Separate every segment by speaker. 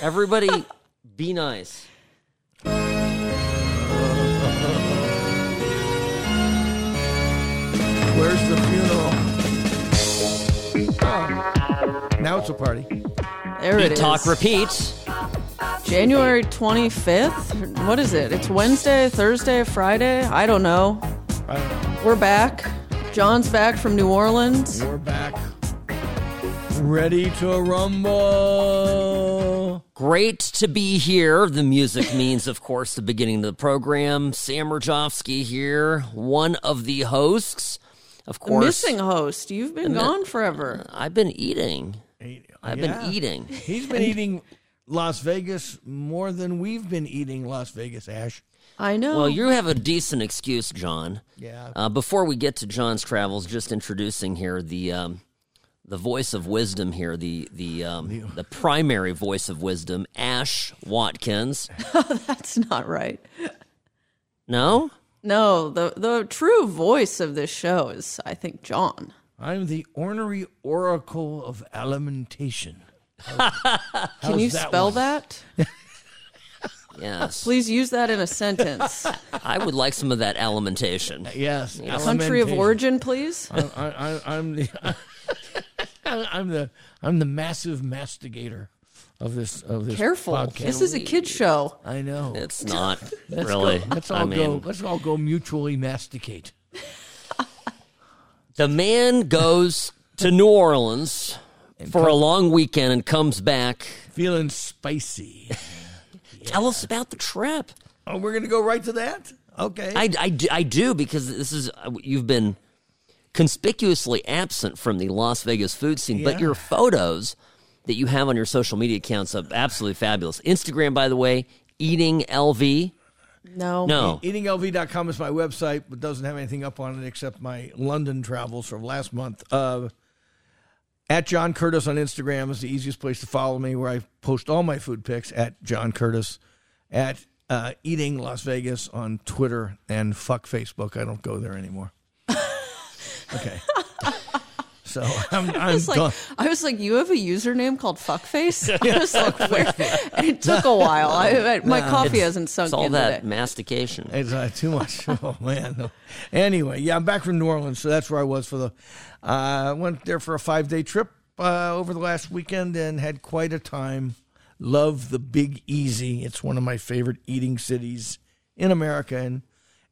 Speaker 1: Everybody, be nice.
Speaker 2: Where's the funeral? Oh. Now it's a party.
Speaker 3: There it
Speaker 1: Beat
Speaker 3: is.
Speaker 1: talk repeats.
Speaker 3: January 25th. What is it? It's Wednesday, Thursday, Friday? I don't know.
Speaker 2: I don't know.
Speaker 3: We're back. John's back from New Orleans.
Speaker 2: We're back. Ready to rumble.
Speaker 1: Great to be here. The music means, of course, the beginning of the program. Sam Rajovsky here, one of the hosts. Of
Speaker 3: The
Speaker 1: course,
Speaker 3: missing host. You've been gone forever.
Speaker 1: I've been eating. I've
Speaker 2: Yeah.
Speaker 1: been eating.
Speaker 2: He's been eating Las Vegas more than we've been eating Las Vegas, Ash.
Speaker 3: I know.
Speaker 1: Well, you have a decent excuse, John.
Speaker 2: Yeah.
Speaker 1: Uh, before we get to John's travels, just introducing here the um, the voice of wisdom here, the the um, the primary voice of wisdom, Ash Watkins.
Speaker 3: That's not right.
Speaker 1: No,
Speaker 3: No, the the true voice of this show is, I think, John.
Speaker 2: I'm the ornery oracle of alimentation.
Speaker 3: Can you
Speaker 2: that
Speaker 3: spell
Speaker 2: one?
Speaker 3: that?
Speaker 1: yes,
Speaker 3: Please use that in a sentence.
Speaker 1: I would like some of that alimentation.
Speaker 2: Yes.
Speaker 3: Country of origin, please.
Speaker 2: I, I, I'm the I'm the I'm the massive mastigator of this of this
Speaker 3: Careful.
Speaker 2: podcast.
Speaker 3: This is a kid show.
Speaker 2: I know.
Speaker 1: It's not
Speaker 2: Let's
Speaker 1: really.
Speaker 2: Go, let's all
Speaker 1: I
Speaker 2: go. Let's all go mutually masticate.
Speaker 1: the man goes to New Orleans for a long weekend and comes back.
Speaker 2: Feeling spicy.
Speaker 1: Tell us about the trip.
Speaker 2: Oh, we're gonna go right to that. Okay.
Speaker 1: I, I, I do because this is uh, you've been conspicuously absent from the Las Vegas food scene, but your photos that you have on your social media accounts are absolutely fabulous. Instagram, by the way, eating LV.
Speaker 3: No.
Speaker 1: No,
Speaker 2: EatingLV.com is my website, but doesn't have anything up on it except my London travels from last month. Uh, at John Curtas on Instagram is the easiest place to follow me, where I post all my food pics at John Curtas. At uh, Eating Las Vegas on Twitter and fuck Facebook. I don't go there anymore. Okay. So I'm, I'm
Speaker 3: I was
Speaker 2: done.
Speaker 3: like, I was like, you have a username called Fuckface. I was like, where? And it took a while. I, I, my coffee hasn't sunk
Speaker 1: it's all
Speaker 3: in
Speaker 1: that
Speaker 3: today.
Speaker 1: mastication.
Speaker 2: It's uh, too much. Oh man. Anyway, yeah, I'm back from New Orleans, so that's where I was for the. I uh, went there for a five day trip uh, over the last weekend and had quite a time. Love the Big Easy. It's one of my favorite eating cities in America, and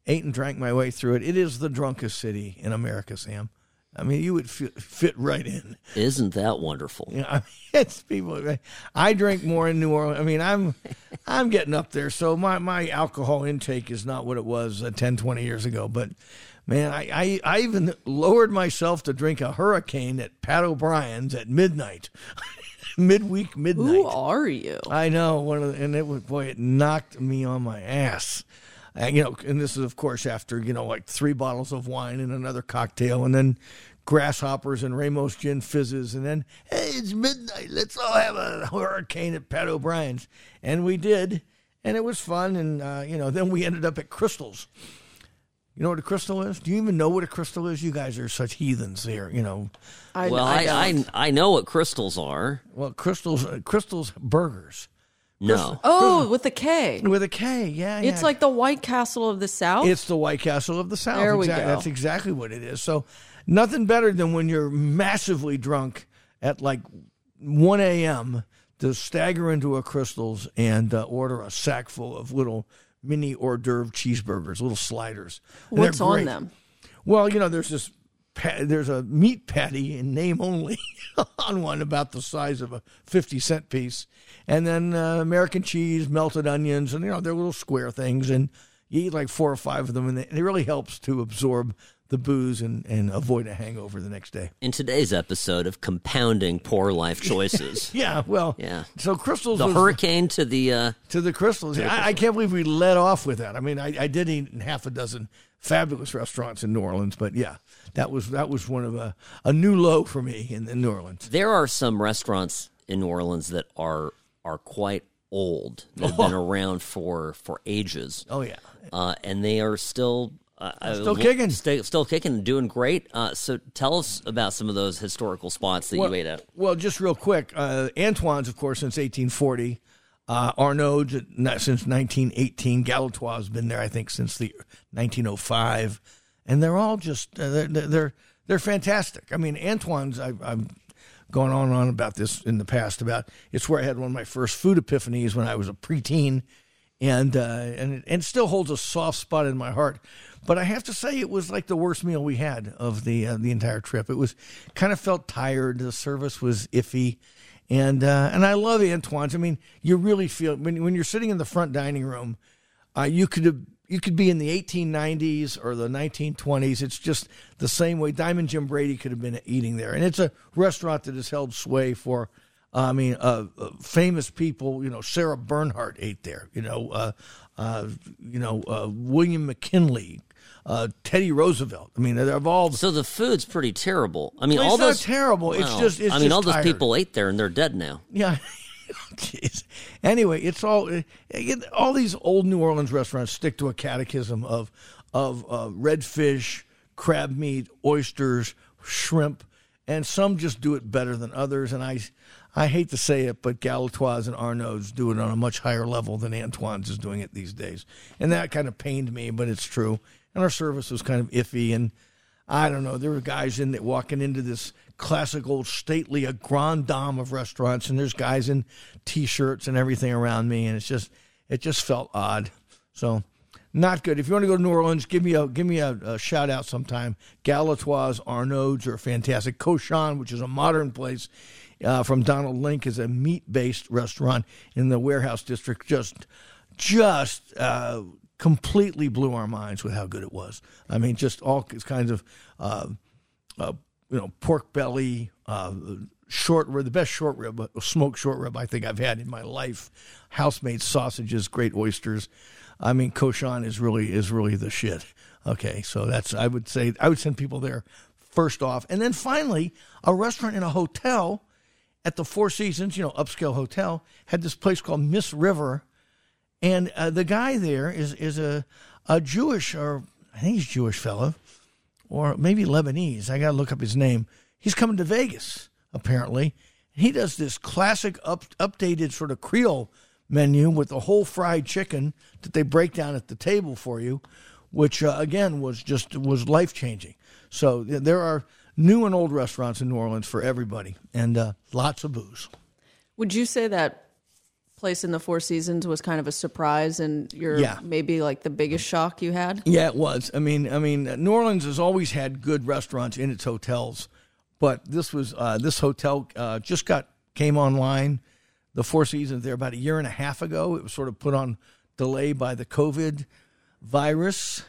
Speaker 2: ate and drank my way through it. It is the drunkest city in America, Sam. I mean, you would fit, fit right in.
Speaker 1: Isn't that wonderful?
Speaker 2: You know, I mean, it's people. I drink more in New Orleans. I mean, I'm I'm getting up there, so my, my alcohol intake is not what it was uh, 10, 20 years ago. But man, I, I I even lowered myself to drink a hurricane at Pat O'Brien's at midnight, midweek midnight.
Speaker 3: Who are you?
Speaker 2: I know one of the, and it was boy, it knocked me on my ass. And, you know, and this is of course after you know like three bottles of wine and another cocktail, and then grasshoppers and Ramos gin fizzes, and then hey, it's midnight, let's all have a hurricane at Pat O'Brien's, and we did, and it was fun, and uh, you know, then we ended up at Krystals. You know what a crystal is? Do you even know what a crystal is? You guys are such heathens here, you know.
Speaker 3: I,
Speaker 1: Well,
Speaker 3: I,
Speaker 1: I. I, I know what crystals are.
Speaker 2: Well, crystals, uh, Krystals burgers
Speaker 1: No.
Speaker 3: oh, with a K.
Speaker 2: With a K. Yeah,
Speaker 3: It's
Speaker 2: yeah.
Speaker 3: like the White Castle of the South.
Speaker 2: It's the White Castle of the South.
Speaker 3: There we go.
Speaker 2: That's exactly what it is. So, nothing better than when you're massively drunk at like 1 a.m. to stagger into a Krystals and uh, order a sack full of little mini hors d'oeuvre cheeseburgers, little sliders. And
Speaker 3: What's on them?
Speaker 2: Well, you know, there's this. There's a meat patty in name only on one about the size of a 50 cent piece. And then uh, American cheese, melted onions, and, you know, they're little square things. And you eat like four or five of them, and it really helps to absorb the booze and, and avoid a hangover the next day.
Speaker 1: In today's episode of compounding poor life choices,
Speaker 2: Yeah, well,
Speaker 1: Yeah.
Speaker 2: So Krystals
Speaker 1: the
Speaker 2: was
Speaker 1: hurricane to the uh,
Speaker 2: to the Krystals. I, I can't believe we let off with that. I mean, I, I did eat in half a dozen fabulous restaurants in New Orleans, but yeah, that was that was one of a, a new low for me in, in New Orleans.
Speaker 1: There are some restaurants in New Orleans that are are quite old. They've been around for for ages,
Speaker 2: Oh yeah,
Speaker 1: uh, and they are still Uh,
Speaker 2: Still kicking.
Speaker 1: Stay, still kicking doing great. Uh, so tell us about some of those historical spots that
Speaker 2: well,
Speaker 1: you ate at.
Speaker 2: Well, just real quick, uh, Antoine's, of course, since 1840. Uh, Arnaud's since 1918. Galatoire's has been there, I think, since the 1905, and they're all just uh, they're, they're they're fantastic. I mean, Antoine's. I, I've gone on and on about this in the past. About it's where I had one of my first food epiphanies when I was a preteen, and uh, and and still holds a soft spot in my heart. But I have to say, it was like the worst meal we had of the uh, the entire trip. It was kind of felt tired. The service was iffy, and uh, and I love Antoine's. I mean, you really feel when when you're sitting in the front dining room, uh, you could have. You could be in the 1890s or the 1920s. It's just the same way. Diamond Jim Brady could have been eating there, and it's a restaurant that has held sway for I mean, uh, uh, famous people. You know, Sarah Bernhardt ate there. You know, uh, uh, you know uh, William McKinley, uh, Teddy Roosevelt. I mean, they've all.
Speaker 1: So the food's pretty terrible. I mean,
Speaker 2: Well,
Speaker 1: all
Speaker 2: not
Speaker 1: those
Speaker 2: terrible. It's just- it's
Speaker 1: I mean,
Speaker 2: just
Speaker 1: all those people ate there and they're dead now.
Speaker 2: Yeah. Jeez. Anyway, it's all it- all these old New Orleans restaurants stick to a catechism of of uh, red fish, crab meat, oysters, shrimp, and some just do it better than others. And I I hate to say it, but Galatoire's and Arnaud's do it on a much higher level than Antoine's is doing it these days, and that kind of pained me, but it's true. And our service was kind of iffy, and I don't know. There were guys in that walking into this classic old stately, a grand dame of restaurants, and there's guys in t-shirts and everything around me, and it's just it just felt odd. So not good. If you want to go to New Orleans, give me a give me a, a shout out sometime. Galatoire's, Arnaud's are fantastic. Cochon, which is a modern place uh, from Donald Link, is a meat based restaurant in the Warehouse District. Just just uh, completely blew our minds with how good it was. I mean, just all kinds of, uh, uh, you know, pork belly, uh, short rib, the best short rib, uh, smoked short rib I think I've had in my life. House made sausages, great oysters. I mean, Cochon is really is really the shit. Okay, so that's I would say I would send people there first off, and then finally a restaurant in a hotel at the Four Seasons, you know, upscale hotel, had this place called Miss River and uh, the guy there is is a a Jewish or I think he's Jewish fellow, or maybe Lebanese. I got to look up his name. He's coming to Vegas apparently. He does this classic up updated sort of Creole menu with the whole fried chicken that they break down at the table for you, which uh, again was just was life changing. So there are new and old restaurants in New Orleans for everybody, and uh, lots of booze.
Speaker 3: Would you say that place in the Four Seasons was kind of a surprise and your
Speaker 2: Yeah.
Speaker 3: maybe like the biggest shock you had?
Speaker 2: Yeah, it was. I mean, I mean, New Orleans has always had good restaurants in its hotels, but this was uh, this hotel uh, just got came online. The Four Seasons there about a year and a half ago. It was sort of put on delay by the COVID virus,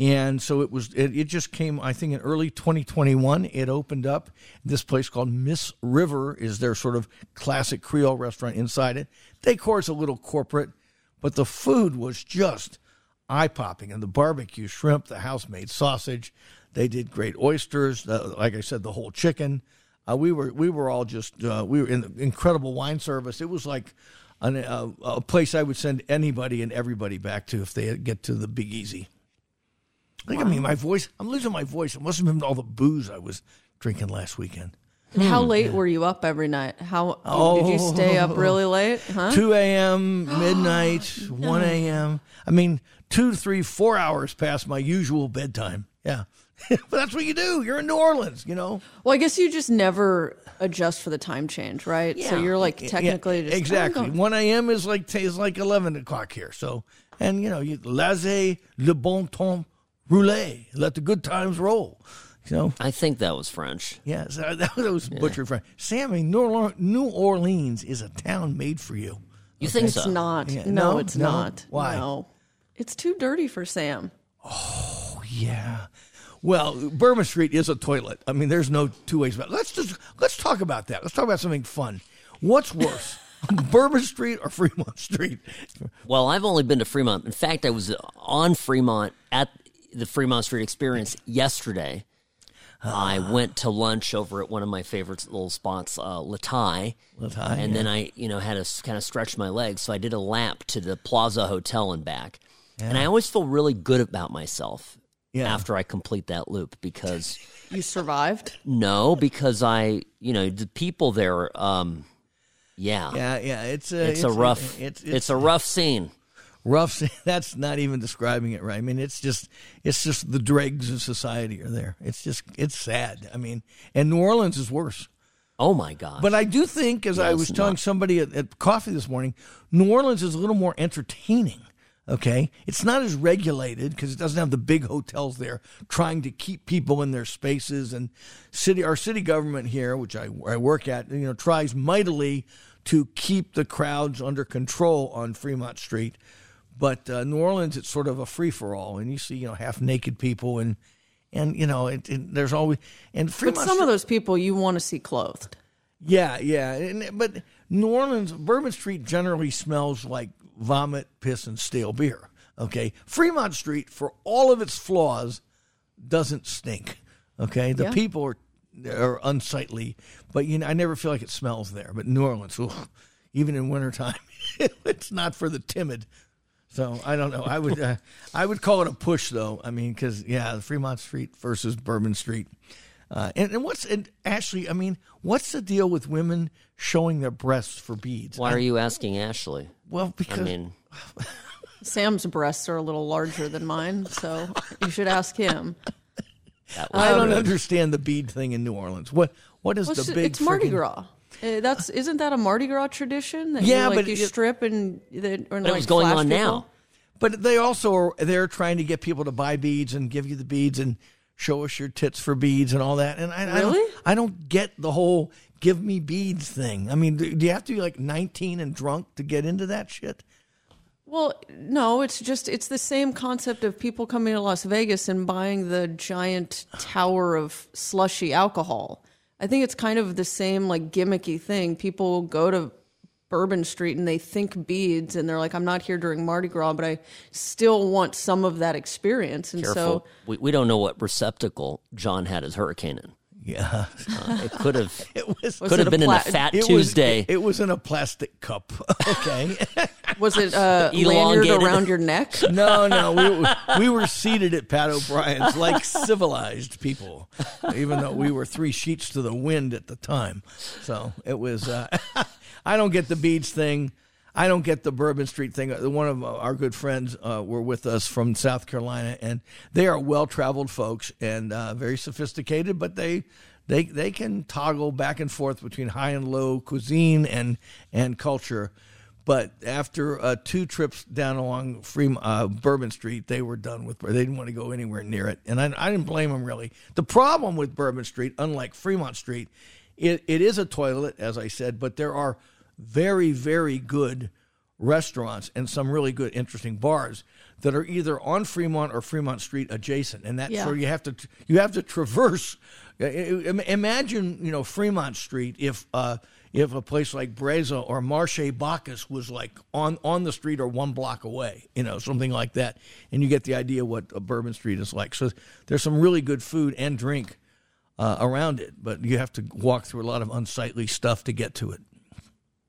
Speaker 2: and so it was. It, it just came. I think in early 2021, it opened up. This place called Miss River is their sort of classic Creole restaurant inside it. Decor is a little corporate, but the food was just eye popping. And the barbecue shrimp, the house made sausage, they did great oysters. Uh, like I said, the whole chicken. Uh, we were we were all just uh, we were in incredible wine service. It was like an, uh, a place I would send anybody and everybody back to if they get to the Big Easy. Look at me, my voice. I'm losing my voice. It must have been all the booze I was drinking last weekend.
Speaker 3: And how hmm. late were you up every night? How did you oh. stay up really late? Huh?
Speaker 2: 2 a.m., midnight, 1 a.m. I mean, two, three, four hours past my usual bedtime. Yeah. but that's what you do. You're in New Orleans, you know?
Speaker 3: Well, I guess you just never adjust for the time change, right?
Speaker 1: Yeah.
Speaker 3: So you're like
Speaker 2: Yeah,
Speaker 3: technically just
Speaker 2: exactly.
Speaker 3: "Oh, I'm
Speaker 2: 1 a.m. is like is like 11 o'clock here. So, and you know, you laissez le bon temps rouler. Let the good times roll. You know?
Speaker 1: I think that was French.
Speaker 2: Yeah, uh, so that was butchered French. Sammy, New Orleans, is a town made for you.
Speaker 1: You think
Speaker 3: It's not.
Speaker 2: Yeah.
Speaker 3: No,
Speaker 2: No?
Speaker 3: it's
Speaker 2: No?
Speaker 3: not.
Speaker 2: Why?
Speaker 3: No. It's too dirty for Sam.
Speaker 2: Oh, yeah. Well, Bourbon Street is a toilet. I mean, there's no two ways about it. Let's just let's talk about that. Let's talk about something fun. What's worse, Bourbon Street or Fremont Street?
Speaker 1: Well, I've only been to Fremont. In fact, I was on Fremont at the Fremont Street Experience yesterday. I went to lunch over at one of my favorite little spots, uh, Le Thai.
Speaker 2: Latai,
Speaker 1: and then I, you know, had to kind of stretch my legs, so I did a lap to the Plaza Hotel and back. And I always feel really good about myself
Speaker 2: Yeah.
Speaker 1: after I complete that loop because
Speaker 3: You survived.
Speaker 1: no, because I, you know, the people there, um, yeah,
Speaker 2: Yeah, yeah. It's a
Speaker 1: it's, a rough,
Speaker 2: It's,
Speaker 1: it's, a rough scene.
Speaker 2: Rough. That's not even describing it right. I mean, it's just it's just the dregs of society are there. It's just it's sad. I mean, and New Orleans is worse.
Speaker 1: Oh my god!
Speaker 2: But I do think, as I was telling
Speaker 1: not.
Speaker 2: somebody at, at coffee this morning, New Orleans is a little more entertaining. Okay, it's not as regulated because it doesn't have the big hotels there trying to keep people in their spaces. And city, our city government here, which I, I work at, you know, tries mightily to keep the crowds under control on Fremont Street. But uh, New Orleans, it's sort of a free for all, and you see, you know, half naked people and. And you know, it, it, there's always and
Speaker 3: But some
Speaker 2: Street-
Speaker 3: of those people you want to see clothed.
Speaker 2: yeah, yeah. And, but New Orleans, Bourbon Street generally smells like vomit, piss, and stale beer. Okay. Fremont Street, for all of its flaws, doesn't stink. Okay. The
Speaker 3: Yeah.
Speaker 2: people are are unsightly, but you know, I never feel like it smells there. But New Orleans, even in wintertime, it's not for the timid. So I don't know. I would uh, I would call it a push though. I mean, because yeah, Fremont Street versus Bourbon Street. Uh, and, and what's and Ashley? I mean, what's the deal with women showing their breasts for beads?
Speaker 1: Why are you asking Ashley?
Speaker 2: Well, because
Speaker 1: I mean,
Speaker 3: Sam's breasts are a little larger than mine, so you should ask him.
Speaker 2: I don't understand the bead thing in New Orleans. What what is
Speaker 3: Well,
Speaker 2: the big?
Speaker 3: it's Mardi
Speaker 2: friggin-
Speaker 3: Gras. Uh, that's isn't that a Mardi Gras tradition? That
Speaker 2: Yeah,
Speaker 3: you, like,
Speaker 2: but
Speaker 3: you
Speaker 2: it-
Speaker 3: strip and the, or like
Speaker 1: it was going on
Speaker 3: people?
Speaker 1: now.
Speaker 2: But they also are they're trying to get people to buy beads and give you the beads and show us your tits for beads and all that. And I, I
Speaker 3: Really?
Speaker 2: don't, I don't get the whole give me beads thing. I mean, do, do you have to be like 19 and drunk to get into that shit?
Speaker 3: Well, no, it's just it's the same concept of people coming to Las Vegas and buying the giant tower of slushy alcohol. I think it's kind of the same like gimmicky thing. People go to Bourbon Street and they think beads and they're like, I'm not here during Mardi Gras, but I still want some of that experience. And
Speaker 1: Careful.
Speaker 3: so
Speaker 1: we, we don't know what receptacle John had his hurricane in.
Speaker 2: Yeah.
Speaker 1: Uh, it could have
Speaker 2: It was,
Speaker 3: Was
Speaker 1: could
Speaker 3: it
Speaker 1: have
Speaker 3: a
Speaker 1: been in a Fat
Speaker 2: it
Speaker 1: Tuesday.
Speaker 2: Was, it, was in a plastic cup. Okay.
Speaker 3: was it uh, lanyard
Speaker 1: Elongated.
Speaker 3: around your neck?
Speaker 2: no, no, we, we were seated at Pat O'Brien's like civilized people, even though we were three sheets to the wind at the time. So it was. Uh, I don't get the beads thing. I don't get the Bourbon Street thing. One of our good friends uh, were with us from South Carolina, and they are well traveled folks and uh, very sophisticated, but they. They, they can toggle back and forth between high and low cuisine and and culture, but after uh, two trips down along uh, Bourbon Street, they were done with. They didn't want to go anywhere near it, and I, I didn't blame them really. The problem with Bourbon Street, unlike Fremont Street, it, it is a toilet, as I said, but there are very very good restaurants and some really good interesting bars that are either on Fremont or Fremont Street adjacent, and that's
Speaker 3: Yeah.
Speaker 2: where you have to you have to traverse. Imagine you know Fremont Street if uh, if a place like Brezza or Marche Bacchus was like on on the street or one block away, you know something like that, and you get the idea what a Bourbon Street is like. So there's some really good food and drink uh, around it, but you have to walk through a lot of unsightly stuff to get to it.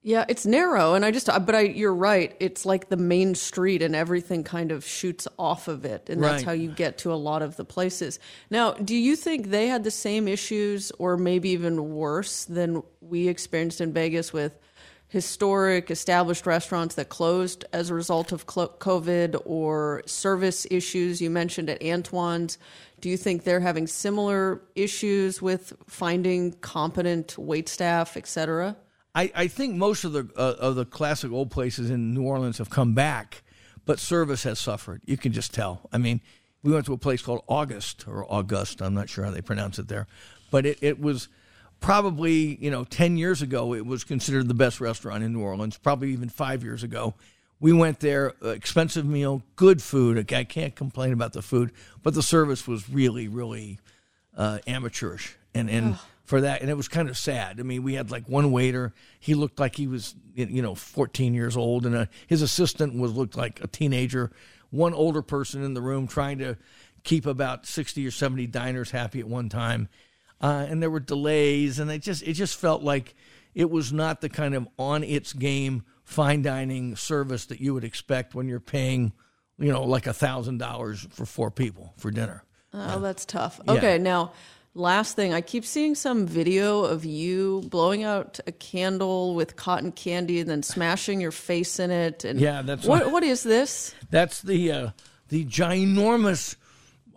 Speaker 3: Yeah, it's narrow, and I just, uh, but I, you're right. It's like the main street, and everything kind of shoots off of it, and that's how you get to a lot of the places. Now, do you think they had the same issues, or maybe even worse than we experienced in Vegas with historic, established restaurants that closed as a result of COVID, or service issues you mentioned at Antoine's? Do you think they're having similar issues with finding competent wait staff, et cetera?
Speaker 2: I, I think most of the uh, of the classic old places in New Orleans have come back, but service has suffered. You can just tell. I mean, we went to a place called August or August. I'm not sure how they pronounce it there, but it, it was probably you know ten years ago. It was considered the best restaurant in New Orleans. Probably even five years ago. We went there, uh, expensive meal, good food. I can't complain about the food, but the service was really, really uh, amateurish, and and for that, and it was kind of sad. I mean, we had like one waiter; he looked like he was you know 14 years old, and uh his assistant was looked like a teenager. One older person in the room trying to keep about 60 or 70 diners happy at one time, uh, and there were delays, and it just it just felt like it was not the kind of on its game fine dining service that you would expect when you're paying you know like a thousand dollars for four people for dinner.
Speaker 3: Oh, that's tough. Okay, now last thing, I keep seeing some video of you blowing out a candle with cotton candy and then smashing your face in it. And
Speaker 2: Yeah, that's
Speaker 3: what.
Speaker 2: what-
Speaker 3: What is this?
Speaker 2: That's the uh, the ginormous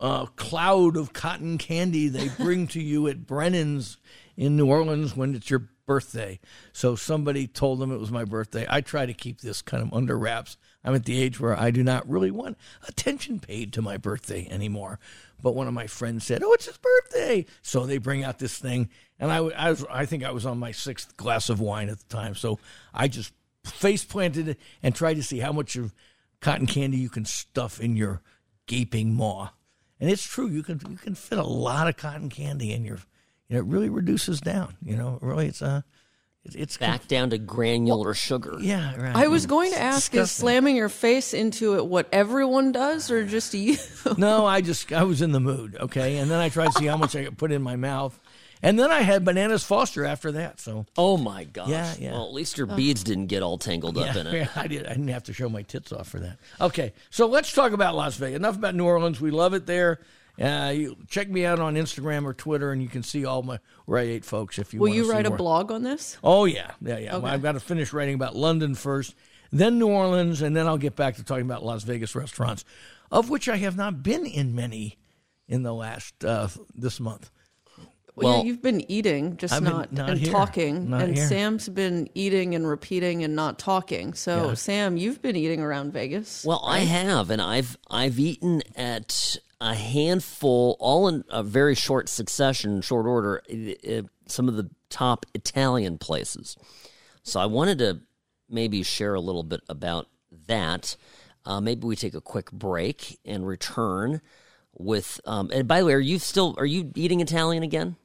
Speaker 2: uh, cloud of cotton candy they bring to you at Brennan's in New Orleans when it's your birthday. So somebody told them it was my birthday. I try to keep this kind of under wraps. I'm at the age where I do not really want attention paid to my birthday anymore. But one of my friends said, "Oh, it's his birthday," so they bring out this thing, and I, I was, I think I was on my sixth glass of wine at the time, so I just face planted it and tried to see how much of cotton candy you can stuff in your gaping maw. And it's true, you can you can fit a lot of cotton candy in your. You know, it really reduces down. You know, really, it's uh, it's, it's
Speaker 1: Back down to granular sugar.
Speaker 2: Yeah, right.
Speaker 3: I was going to ask: Is slamming your face into it what everyone does, or just you?
Speaker 2: No, I just I was in the mood, okay, and then I tried to see how much I could put in my mouth, and then I had bananas Foster after that. So
Speaker 1: Oh my gosh.
Speaker 2: Yeah, yeah.
Speaker 1: Well, at least your beads didn't get all tangled up in it.
Speaker 2: Yeah, I did. I didn't have to show my tits off for that. Okay, so let's talk about Las Vegas. Enough about New Orleans. We love it there. Uh, you check me out on Instagram or Twitter, and you can see all my I ate, folks. If you
Speaker 3: Will you write a
Speaker 2: where-
Speaker 3: blog on this?
Speaker 2: Oh yeah, yeah, yeah.
Speaker 3: Okay.
Speaker 2: I've got to finish writing about London first, then New Orleans, and then I'll get back to talking about Las Vegas restaurants, of which I have not been in many in the last uh, this month.
Speaker 3: Well,
Speaker 1: Well-
Speaker 3: yeah, you've been eating, just
Speaker 2: I've
Speaker 3: not,
Speaker 2: not
Speaker 3: and
Speaker 2: here.
Speaker 3: talking.
Speaker 2: Not
Speaker 3: and
Speaker 2: here.
Speaker 3: Sam's been eating and repeating and not talking. So,
Speaker 2: Yeah.
Speaker 3: Sam, you've been eating around Vegas.
Speaker 1: Well, I have, and I've I've eaten at a handful, all in a very short succession, short order. Some of the top Italian places. So I wanted to maybe share a little bit about that. Uh, maybe we take a quick break and return with. Um, and by the way, are you still are you eating Italian again,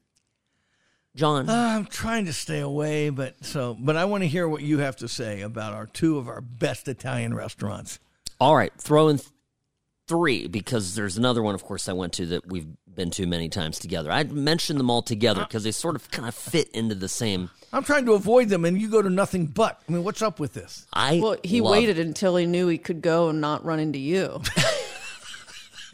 Speaker 1: John?
Speaker 2: Uh, I'm trying to stay away, but so but I want to hear what you have to say about our two of our best Italian restaurants.
Speaker 1: All right, throw in th- three because there's another one, of course, I went to that we've been to many times together. I'd mention them all together because they sort of kind of fit into the same.
Speaker 2: I'm trying to avoid them, and you go to nothing but. I mean, what's up with this?
Speaker 1: I
Speaker 3: well, he
Speaker 1: love-
Speaker 3: waited until he knew he could go and not run into you.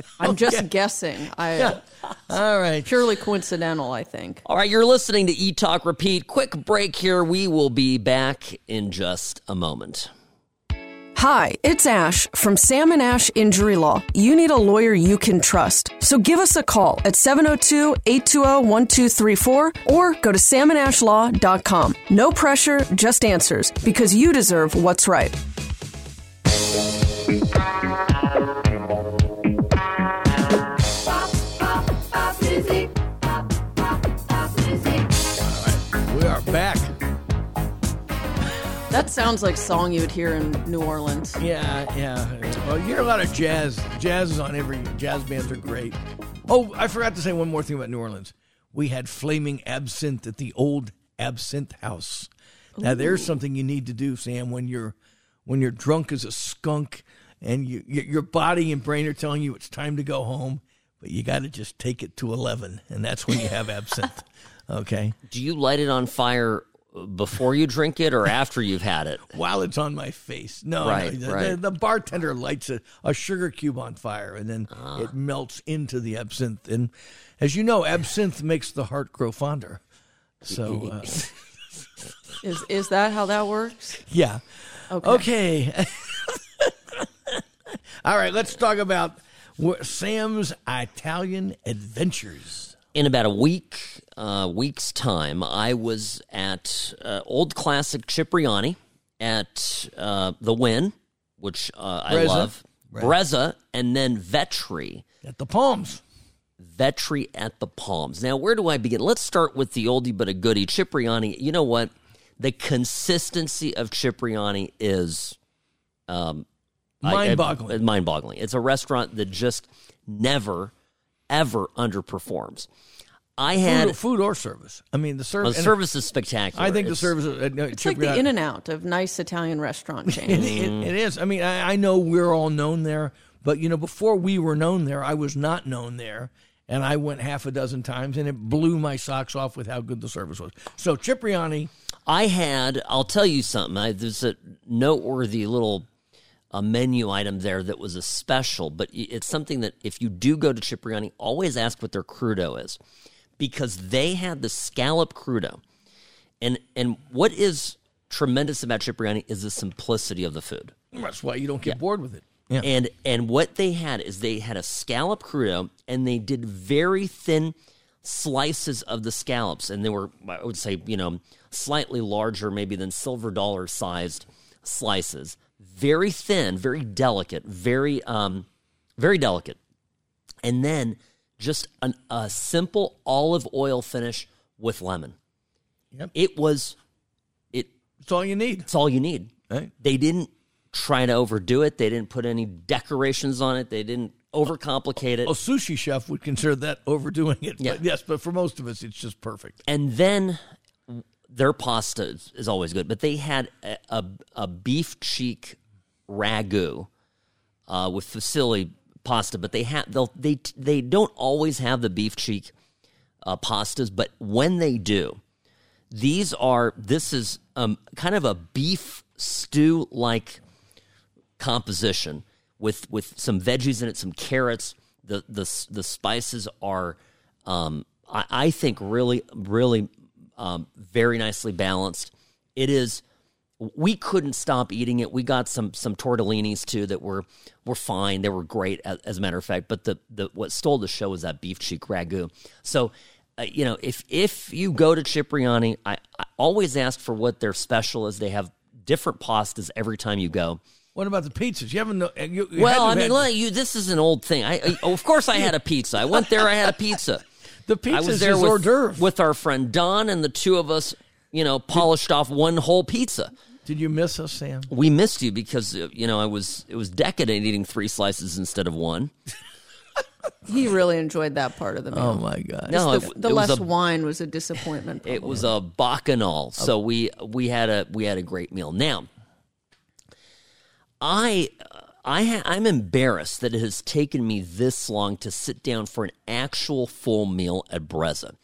Speaker 3: I'm just guessing. I
Speaker 2: All right.
Speaker 3: purely coincidental, I think.
Speaker 1: All right, you're listening to E Talk Repeat. Quick break here. We will be back in just a moment.
Speaker 3: Hi, it's Ash from Sam and Ash Injury Law. You need a lawyer you can trust. So give us a call at 702 820 1234 or go to samandashlaw.com. No pressure, just answers because you deserve what's right. That sounds like song you would hear in New Orleans.
Speaker 2: Yeah, yeah. Well, you hear a lot of jazz. Jazz is on every jazz bands are great. Oh, I forgot to say one more thing about New Orleans. We had flaming absinthe at the old Absinthe House. Now there's something you need to do, Sam, when you're when you're drunk as a skunk and you, your body and brain are telling you it's time to go home, but you got to just take it to 11 and that's when you have absinthe. Okay?
Speaker 1: Do you light it on fire before you drink it or after you've had it?
Speaker 2: while it's on my face. No,
Speaker 1: Right,
Speaker 2: no, the,
Speaker 1: right.
Speaker 2: The, the bartender lights a, a sugar cube on fire and then
Speaker 1: Ah.
Speaker 2: it melts into the absinthe. And as you know, absinthe makes the heart grow fonder. So, uh,
Speaker 3: Is is that how that works?
Speaker 2: yeah.
Speaker 3: Okay.
Speaker 2: Okay. All right, let's talk about Sam's Italian adventures.
Speaker 1: In about a week, uh, week's time, I was at uh, Old Classic Cipriani at uh, the Wynn, which uh, I
Speaker 2: Brezza.
Speaker 1: love, Brezza, and then Vetri.
Speaker 2: At the Palms.
Speaker 1: Vetri at the Palms. Now, where do I begin? Let's start with the oldie but a goodie, Cipriani. You know what? The consistency of Cipriani is um,
Speaker 2: Mind boggling.
Speaker 1: Mind boggling. It's a restaurant that just never, ever underperforms. I had
Speaker 2: Food, food or service. I mean, the
Speaker 1: the
Speaker 2: service. and
Speaker 1: service is spectacular.
Speaker 2: I think the service. Uh, no,
Speaker 3: It's like the in and out of nice Italian restaurant
Speaker 2: It, it, it is. I mean, I, I know we're all known there, but you know, before we were known there, I was not known there, and I went half a dozen times, and it blew my socks off with how good the service was. So Cipriani,
Speaker 1: I had. I'll tell you something. I, there's a noteworthy little a menu item there that was a special, but it's something that if you do go to Cipriani, always ask what their crudo is, because they had the scallop crudo, and and what is tremendous about Cipriani is the simplicity of the food.
Speaker 2: That's why you don't get bored with it. Yeah.
Speaker 1: And and what they had is they had a scallop crudo, and they did very thin slices of the scallops, and they were I would say you know slightly larger maybe than silver dollar sized slices, very thin, very delicate, very um very delicate, and then just an, a simple olive oil finish with lemon.
Speaker 2: Yep.
Speaker 1: It was it
Speaker 2: It's all you need.
Speaker 1: it's all you need.
Speaker 2: Right.
Speaker 1: They didn't try to overdo it. They didn't put any decorations on it. They didn't overcomplicate it.
Speaker 2: A sushi chef would consider that overdoing it.
Speaker 1: Yeah.
Speaker 2: But yes, but for most of us, it's just perfect.
Speaker 1: And then their pasta is, always good. But they had a, a, a beef cheek ragu uh, with fusilli pasta. But they have they they don't always have the beef cheek uh, pastas. But when they do, these are this is um, kind of a beef stew like composition with with some veggies in it, some carrots. The the the spices are, um, I, I think, really really um, very nicely balanced. It is. We couldn't stop eating it. We got some some tortellinis too that were were fine. They were great as, as a matter of fact. But the the what stole the show was that beef cheek ragu. So. Uh, you know, if if you go to Cipriani, I, I always ask for what their special is. They have different pastas every time you go.
Speaker 2: What about the pizzas? You haven't. know- You, you
Speaker 1: Well, I mean, look, you. This is an old thing. I, I of course I had a pizza. I went there. I had a pizza.
Speaker 2: the
Speaker 1: I
Speaker 2: pizza
Speaker 1: was
Speaker 2: is
Speaker 1: there with,
Speaker 2: hors d'oeuvre.
Speaker 1: with our friend Don, and the two of us, you know, polished off one whole pizza.
Speaker 2: Did you miss us, Sam?
Speaker 1: We missed you because uh, you know I was it was decadent eating three slices instead of one.
Speaker 3: He really enjoyed that part of the meal.
Speaker 2: Oh my God!
Speaker 1: No,
Speaker 3: the
Speaker 1: it,
Speaker 3: the
Speaker 1: it was
Speaker 3: less
Speaker 1: a
Speaker 3: wine was a disappointment.
Speaker 1: it was a bacchanal. So we we had a we had a great meal. Now, I I ha- I'm embarrassed that it has taken me this long to sit down for an actual full meal at Brezza.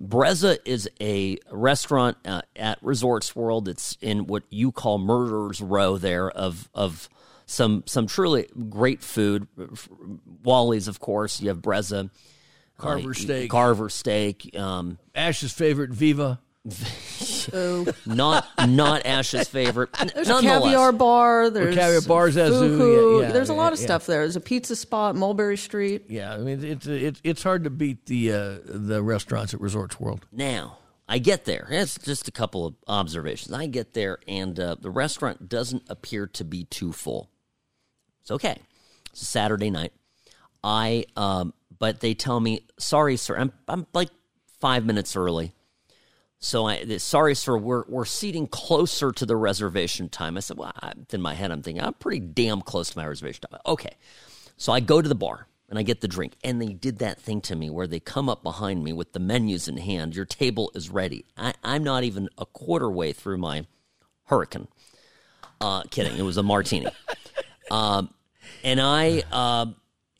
Speaker 1: Brezza is a restaurant uh, at Resorts World. It's in what you call Murderers Row there of of some some truly great food. Wally's, of course. You have Brezza,
Speaker 2: Carver
Speaker 1: uh,
Speaker 2: steak.
Speaker 1: Carver steak. Um,
Speaker 2: Ash's favorite, Viva.
Speaker 3: So,
Speaker 1: not not Ash's favorite.
Speaker 3: there's a caviar bar. There's
Speaker 2: caviar bars, Azu,
Speaker 3: Fuku,
Speaker 2: yeah, yeah,
Speaker 3: there's a lot of
Speaker 2: yeah.
Speaker 3: stuff there. There's a pizza spot, Mulberry Street.
Speaker 2: Yeah, I mean it's it's it's hard to beat the uh, the restaurants at Resorts World.
Speaker 1: Now I get there. That's just a couple of observations. I get there, and uh, the restaurant doesn't appear to be too full. It's okay. It's a Saturday night. I um, but they tell me, sorry, sir. I'm I'm like five minutes early. So I sorry, sir. We're we're seating closer to the reservation time. I said, well, I, in my head, I'm thinking I'm pretty damn close to my reservation time. Okay, so I go to the bar and I get the drink, and they did that thing to me where they come up behind me with the menus in hand. Your table is ready. I, I'm not even a quarter way through my hurricane. Uh, kidding. It was a martini. Um, and I uh,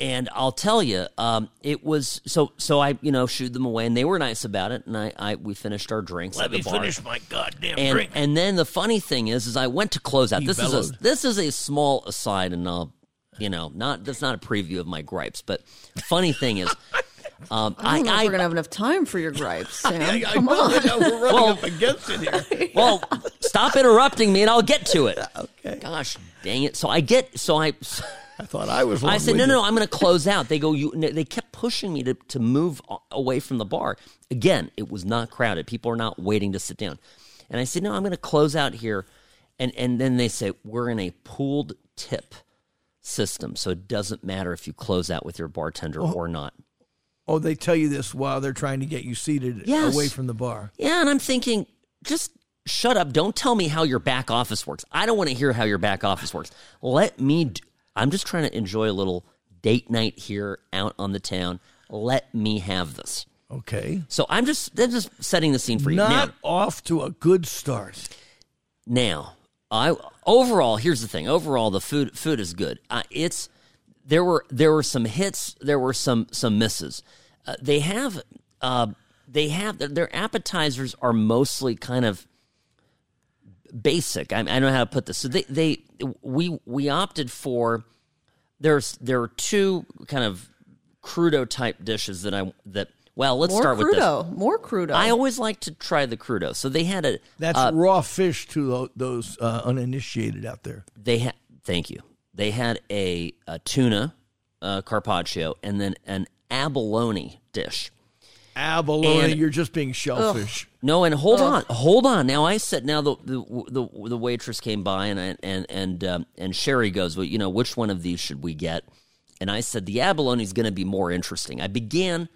Speaker 1: and I'll tell you, um, it was so so. I you know shooed them away, and they were nice about it. And I, I we finished our drinks.
Speaker 2: Let
Speaker 1: at the
Speaker 2: me
Speaker 1: bar.
Speaker 2: finish my goddamn
Speaker 1: And
Speaker 2: drink.
Speaker 1: and then the funny thing is, is I went to close out.
Speaker 2: He
Speaker 1: This is a this is a small aside, and I'll you know not that's not a preview of my gripes. But funny thing is, um,
Speaker 3: I don't know
Speaker 1: I,
Speaker 3: we're gonna have enough time for your gripes, Sam.
Speaker 2: I, I
Speaker 3: Come
Speaker 2: know,
Speaker 3: on.
Speaker 2: Know, we're running
Speaker 1: Well-
Speaker 2: up against it here.
Speaker 1: well stop interrupting me, and I'll get to it.
Speaker 2: Okay.
Speaker 1: Gosh dang it! So I get so I.
Speaker 2: I thought I was.
Speaker 1: I said, no, no, no, I'm going to close out. They go, you. They kept pushing me to, to move away from the bar. Again, it was not crowded. People are not waiting to sit down. And I said, no, I'm going to close out here. And and then they say we're in a pooled tip system, so it doesn't matter if you close out with your bartender oh. or not.
Speaker 2: Oh, they tell you this while they're trying to get you seated
Speaker 1: Yes.
Speaker 2: away from the bar.
Speaker 1: Yeah, and I'm thinking, just shut up. Don't tell me how your back office works. I don't want to hear how your back office works. Let me. I'm just trying to enjoy a little date night here out on the town. Let me have this.
Speaker 2: Okay.
Speaker 1: So I'm just just setting the scene for you.
Speaker 2: Not
Speaker 1: Now,
Speaker 2: off to a good start.
Speaker 1: now, I overall here's the thing. Overall, the food food is good. Uh, it's there were there were some hits. There were some some misses. Uh, they have uh, they have their, their appetizers are mostly kind of basic. I, I don't know how to put this. So they they we we opted for there's there are two kind of crudo type dishes that I that well let's
Speaker 3: More
Speaker 1: start with this.
Speaker 3: crudo. More crudo.
Speaker 1: I always like to try the crudo. So they had a
Speaker 2: That's
Speaker 1: uh,
Speaker 2: raw fish to those uh, uninitiated out there.
Speaker 1: they had thank you. They had a, a tuna uh, carpaccio and then an abalone dish.
Speaker 2: Abalone,
Speaker 1: And-
Speaker 2: you're just being shellfish.
Speaker 1: No, and hold on, hold on. Now I said, now the the the, the waitress came by and I, and and um, and Sherry goes, well, you know, which one of these should we get? And I said the abalone is going to be more interesting. I began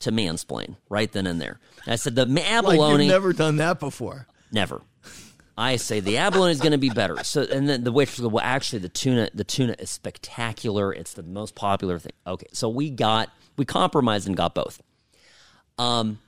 Speaker 1: to mansplain right then and there. I said the
Speaker 2: Like
Speaker 1: abalone
Speaker 2: you've never done that before.
Speaker 1: Never. I say the abalone is going to be better. So, and then the waitress goes, "Well, actually, the tuna, the tuna is spectacular. It's the most popular thing." Okay, so we got we compromised and got both. Um,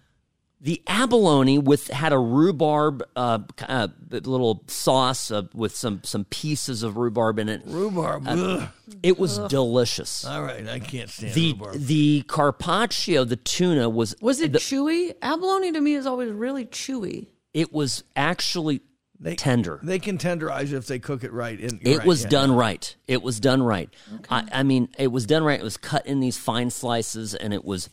Speaker 1: the abalone with had a rhubarb uh, uh, little sauce uh, with some some pieces of rhubarb in it.
Speaker 2: Rhubarb. ugh.
Speaker 1: It was delicious.
Speaker 2: All right, I can't stand
Speaker 1: The
Speaker 2: rhubarb.
Speaker 1: the carpaccio, the tuna was
Speaker 3: was it
Speaker 1: the-
Speaker 3: chewy? Abalone to me is always really chewy.
Speaker 1: it was actually
Speaker 2: They-
Speaker 1: tender.
Speaker 2: They can tenderize if they cook it right. And,
Speaker 1: It
Speaker 2: right,
Speaker 1: was
Speaker 2: yeah.
Speaker 1: done right. It was done right. I, I mean, it was done right. It was cut in these fine slices, and it was,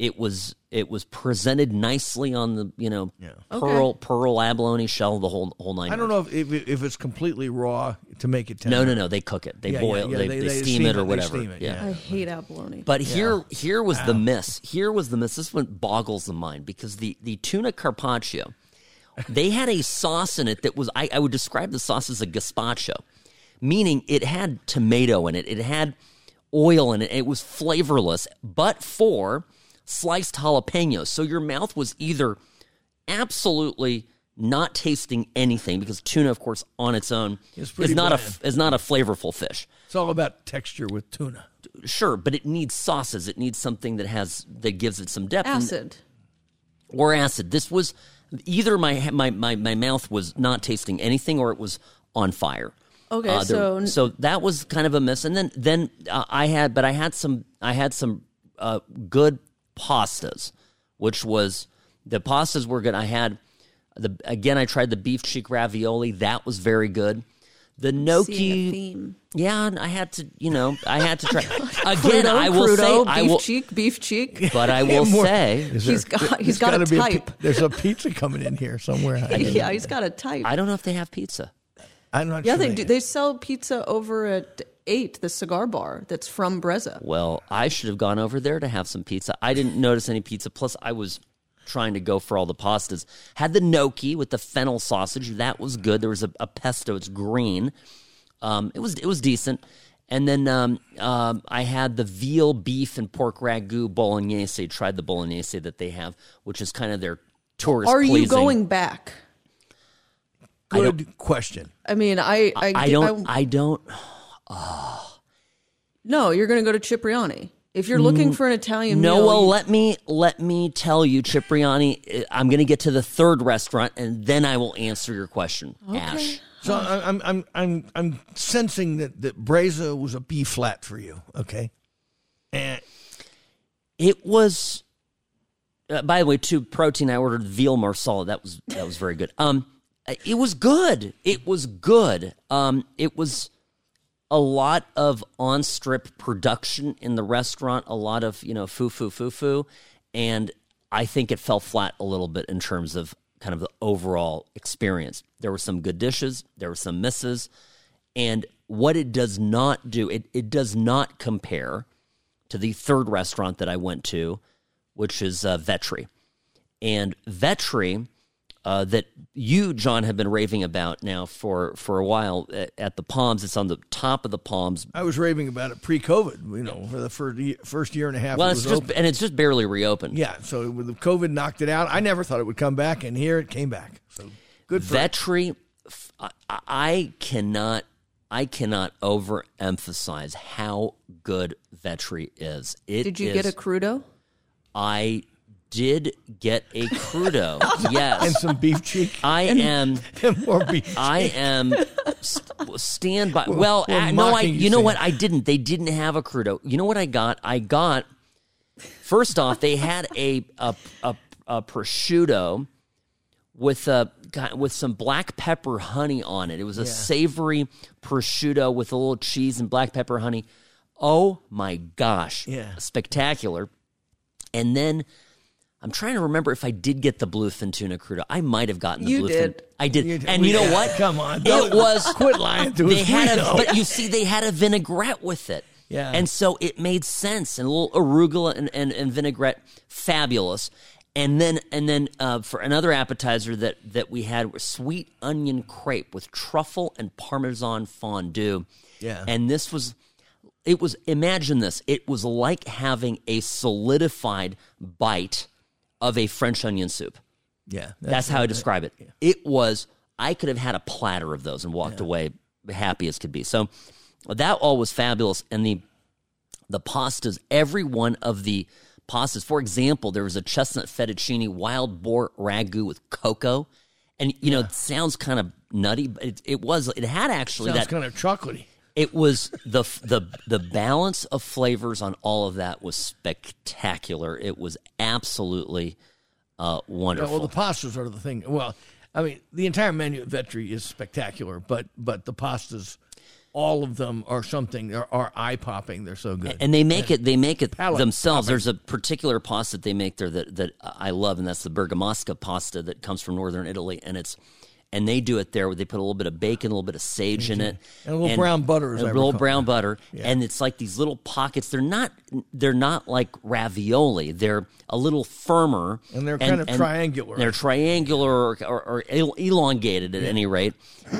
Speaker 1: it was, it was presented nicely on the you know pearl pearl abalone shell, the whole whole nine.
Speaker 2: I don't know if, if if it's completely raw to make it tender.
Speaker 1: No, no, no. They cook it. They
Speaker 2: Yeah,
Speaker 1: boil.
Speaker 2: yeah, yeah,
Speaker 1: they,
Speaker 2: they-
Speaker 1: they,
Speaker 2: they
Speaker 1: steam,
Speaker 2: steam
Speaker 1: it
Speaker 2: it,
Speaker 1: or
Speaker 2: they
Speaker 1: whatever.
Speaker 2: steam it,
Speaker 1: yeah.
Speaker 3: I hate abalone.
Speaker 1: But here, here was the miss. Here was the miss. This one boggles the mind because the the tuna carpaccio, they had a sauce in it that was I, I would describe the sauce as a gazpacho, meaning it had tomato in it, it had oil in it, it was flavorless, but for sliced jalapenos. So your mouth was either absolutely not tasting anything because tuna, of course, on its own
Speaker 2: It's
Speaker 1: is
Speaker 2: pretty
Speaker 1: not a is not a flavorful fish
Speaker 2: It's all about texture with tuna.
Speaker 1: sure, but it needs sauces. It needs something that has that gives it some depth and-
Speaker 3: Acid.
Speaker 1: or acid. This was either my my my, my mouth was not tasting anything or it was on fire.
Speaker 3: Okay,
Speaker 1: Uh, there-
Speaker 3: so
Speaker 1: so that was kind of a miss. And then then uh, I had, but I had some I had some uh, good pastas, which was the pastas were good. I had the again I tried the beef cheek ravioli. That was very good. The
Speaker 3: seeing a
Speaker 1: gnocchi,
Speaker 3: theme.
Speaker 1: yeah, and I had to, you know, I had to try. Again,
Speaker 3: Crudo,
Speaker 1: I will
Speaker 3: crudo,
Speaker 1: say,
Speaker 3: beef
Speaker 1: I will,
Speaker 3: cheek, beef cheek.
Speaker 1: but I will
Speaker 2: More-
Speaker 1: say,
Speaker 2: Is
Speaker 3: He's got- he's
Speaker 2: there's
Speaker 3: got a
Speaker 2: gotta be pi-
Speaker 3: type.
Speaker 2: there's a pizza coming in here somewhere. I
Speaker 3: yeah, he's got a type.
Speaker 1: I don't know if they have pizza.
Speaker 2: I'm not
Speaker 3: yeah,
Speaker 2: sure
Speaker 3: they do. They sell pizza over at Eight, the cigar bar that's from Brezza.
Speaker 1: Well, I should have gone over there to have some pizza. I didn't notice any pizza. Plus, I was trying to go for all the pastas. Had the gnocchi with the fennel sausage. That was good. There was a, a pesto. It's green. Um, it was it was decent. And then um, um, I had the veal, beef, and pork ragu bolognese. Tried the bolognese that they have, which is kind of their tourist.
Speaker 3: Are you going back?
Speaker 2: Good question.
Speaker 3: I mean, I I,
Speaker 1: I don't. I don't.
Speaker 3: No, you're going to go to Cipriani. If you're looking for an Italian
Speaker 1: No,
Speaker 3: meal,
Speaker 1: well,
Speaker 3: you-
Speaker 1: let me let me tell you, Cipriani. eh, I'm going to get to the third restaurant, and then I will answer your question, Ash.
Speaker 2: So I- I'm I'm I'm I'm sensing that that Brezza was a B flat for you. Okay, and
Speaker 1: It was. Uh, by the way, to protein. I ordered veal marsala. That was that was very good. Um, it was good. It was good. Um, it was a lot of on strip production in the restaurant. A lot of you know foo foo foo foo, and I think it fell flat a little bit in terms of kind of the overall experience. There were some good dishes. There were some misses, and what it does not do, it it does not compare to the third restaurant that I went to, which is uh, Vetri. And Vetri, uh, that you, John, have been raving about now for, for a while at, at the Palms. It's on the top of the Palms.
Speaker 2: I was raving about it pre-COVID. You know, for the first year, first year and a half
Speaker 1: Well,
Speaker 2: it
Speaker 1: it's just
Speaker 2: open.
Speaker 1: and it's just barely reopened.
Speaker 2: Yeah, so with the COVID knocked it out. I never thought it would come back, and here it came back. So good for it.
Speaker 1: Vetri, f- I, I cannot, I cannot overemphasize how good Vetri is. It
Speaker 3: did you
Speaker 1: is-
Speaker 3: get a crudo?
Speaker 1: I did get a crudo. yes,
Speaker 2: and some beef cheek
Speaker 1: I am.
Speaker 2: and more beef.
Speaker 1: I am st- stand by. Well,
Speaker 2: we're
Speaker 1: no, I.
Speaker 2: you,
Speaker 1: You know what? I didn't. They didn't have a crudo. You know what I got? I got. First off, they had a a a, a prosciutto with a with some black pepper honey on it. It was a savory prosciutto with a little cheese and black pepper honey. Oh my gosh.
Speaker 2: Yeah.
Speaker 1: Spectacular. And then I'm trying to remember if I did get the bluefin tuna crudo. I might have gotten the
Speaker 3: You
Speaker 1: bluefin.
Speaker 3: did.
Speaker 1: I did.
Speaker 2: You did.
Speaker 1: And you know what?
Speaker 2: come on.
Speaker 1: It was
Speaker 2: quit lying to
Speaker 1: they
Speaker 2: us.
Speaker 1: had a, but you see, they had a vinaigrette with it.
Speaker 2: Yeah.
Speaker 1: And so it made sense, and a little arugula and, and, and vinaigrette, fabulous. And then and then uh, for another appetizer that that we had was sweet onion crepe with truffle and parmesan fondue.
Speaker 2: Yeah.
Speaker 1: And this was it was imagine this. It was like having a solidified bite of a French onion soup.
Speaker 2: Yeah,
Speaker 1: That's, how I describe it. It was I could have had a platter of those and walked away happy as could be. So that all was fabulous, and the the pastas, every one of the pastas. For example, there was a chestnut fettuccine wild boar ragu with cocoa, and you know it sounds kind of nutty, but it, it was. It had actually
Speaker 2: sounds
Speaker 1: that.
Speaker 2: kind of chocolatey.
Speaker 1: It was the the the balance of flavors on all of that was spectacular. It was absolutely uh,
Speaker 2: Yeah,
Speaker 1: wonderful.
Speaker 2: well, the pastas are the thing. Well, I mean, the entire menu at Vetri is spectacular, but but the pastas, all of them are something. They're, are eye popping. They're so good.
Speaker 1: and they make it they make it themselves there's a particular pasta that they make there that, that i love and that's the bergamasca pasta that comes from northern italy and it's and they do it there where they put a little bit of bacon a little bit of sage in it
Speaker 2: And a little brown butter, as
Speaker 1: and little
Speaker 2: recall.
Speaker 1: brown butter and it's like these little pockets they're not they're not like ravioli they're a little firmer
Speaker 2: And they're kind of triangular.
Speaker 1: they're triangular or, or, or elongated at any rate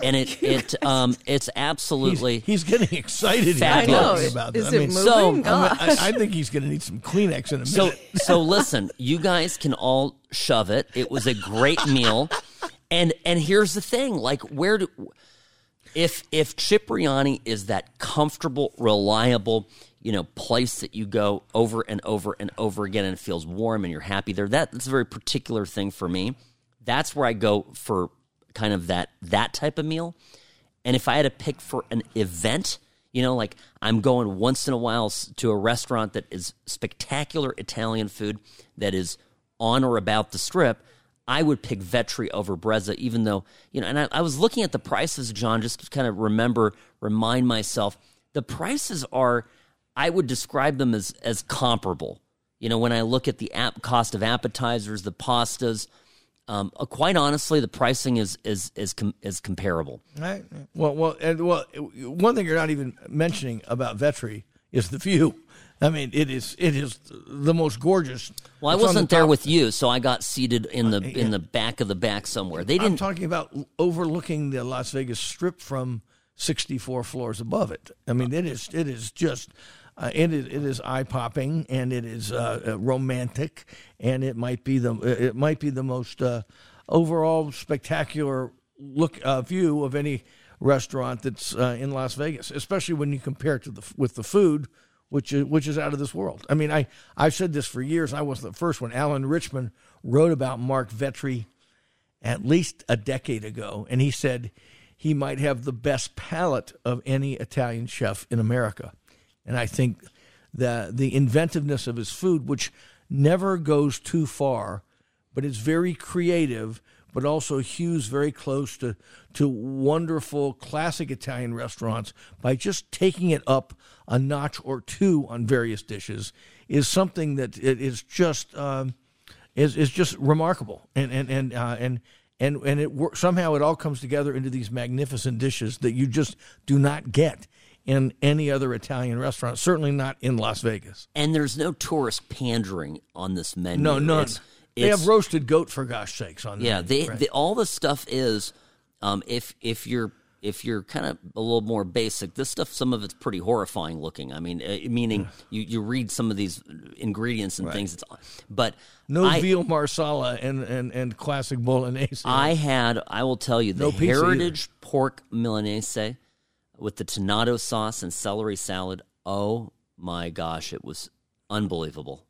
Speaker 1: and it it um it's absolutely
Speaker 2: he's getting excited. here
Speaker 1: I
Speaker 3: I
Speaker 1: know.
Speaker 3: know. Is
Speaker 2: about
Speaker 3: it
Speaker 2: that. I mean,
Speaker 3: moving?
Speaker 1: so-
Speaker 2: I, mean,
Speaker 3: Gosh.
Speaker 2: I, I think he's going to need some Kleenex in a
Speaker 1: So
Speaker 2: minute.
Speaker 1: so listen, you guys can all shove it. It was a great meal. And and here's the thing, like where do if if Cipriani is that comfortable, reliable, you know, place that you go over and over and over again and it feels warm and you're happy there, that, that's a very particular thing for me. That's where I go for kind of that that type of meal. And if I had to pick for an event, you know, like I'm going once in a while to a restaurant that is spectacular Italian food that is on or about the strip, I would pick Vetri over Brezza, even though, you know, and I, I was looking at the prices, John, just to kind of remember, remind myself, the prices are, I would describe them as, as comparable. You know, when I look at the app cost of appetizers, the pastas, um, uh, quite honestly, the pricing is is is com- is comparable.
Speaker 2: Right. Well, well, and well, one thing you're not even mentioning about Vetri is the view. I mean, it is it is the most gorgeous.
Speaker 1: Well, I
Speaker 2: It's on
Speaker 1: wasn't
Speaker 2: the
Speaker 1: there with you, so I got seated in the in the back of the back somewhere. They
Speaker 2: I'm
Speaker 1: didn't.
Speaker 2: talking about overlooking the Las Vegas Strip from 64 floors above it. I mean, it is it is just uh, it is it is eye popping and it is uh, uh, romantic and it might be the it might be the most uh, overall spectacular look uh, view of any restaurant that's uh, in Las Vegas, especially when you compare it to the with the food. Which is, which is out of this world. I mean, I, I've said this for years. I was the first one. Alan Richman wrote about Mark Vetri at least a decade ago, and he said he might have the best palate of any Italian chef in America. And I think the the inventiveness of his food, which never goes too far, but is very creative, but also hews very close to to wonderful classic Italian restaurants by just taking it up a notch or two on various dishes, is something that it is just. Um, is is just remarkable, and and and uh, and and and it somehow it all comes together into these magnificent dishes that you just do not get in any other Italian restaurant. Certainly not in Las Vegas.
Speaker 1: and there's no tourist pandering on this menu.
Speaker 2: No, none.
Speaker 1: It's,
Speaker 2: they have roasted goat for gosh sakes on.
Speaker 1: Yeah,
Speaker 2: menu,
Speaker 1: they,
Speaker 2: right?
Speaker 1: they all the stuff is um, if if you're if you're kind of a little more basic, this stuff some of it's pretty horrifying looking. I mean, uh, meaning you, you read some of these ingredients and things. It's but
Speaker 2: no
Speaker 1: I,
Speaker 2: veal marsala and, and, and classic bolognese.
Speaker 1: I had I will tell you the
Speaker 2: No pizza either.
Speaker 1: heritage pork milanese with the tomato sauce and celery salad. Oh my gosh, it was unbelievable,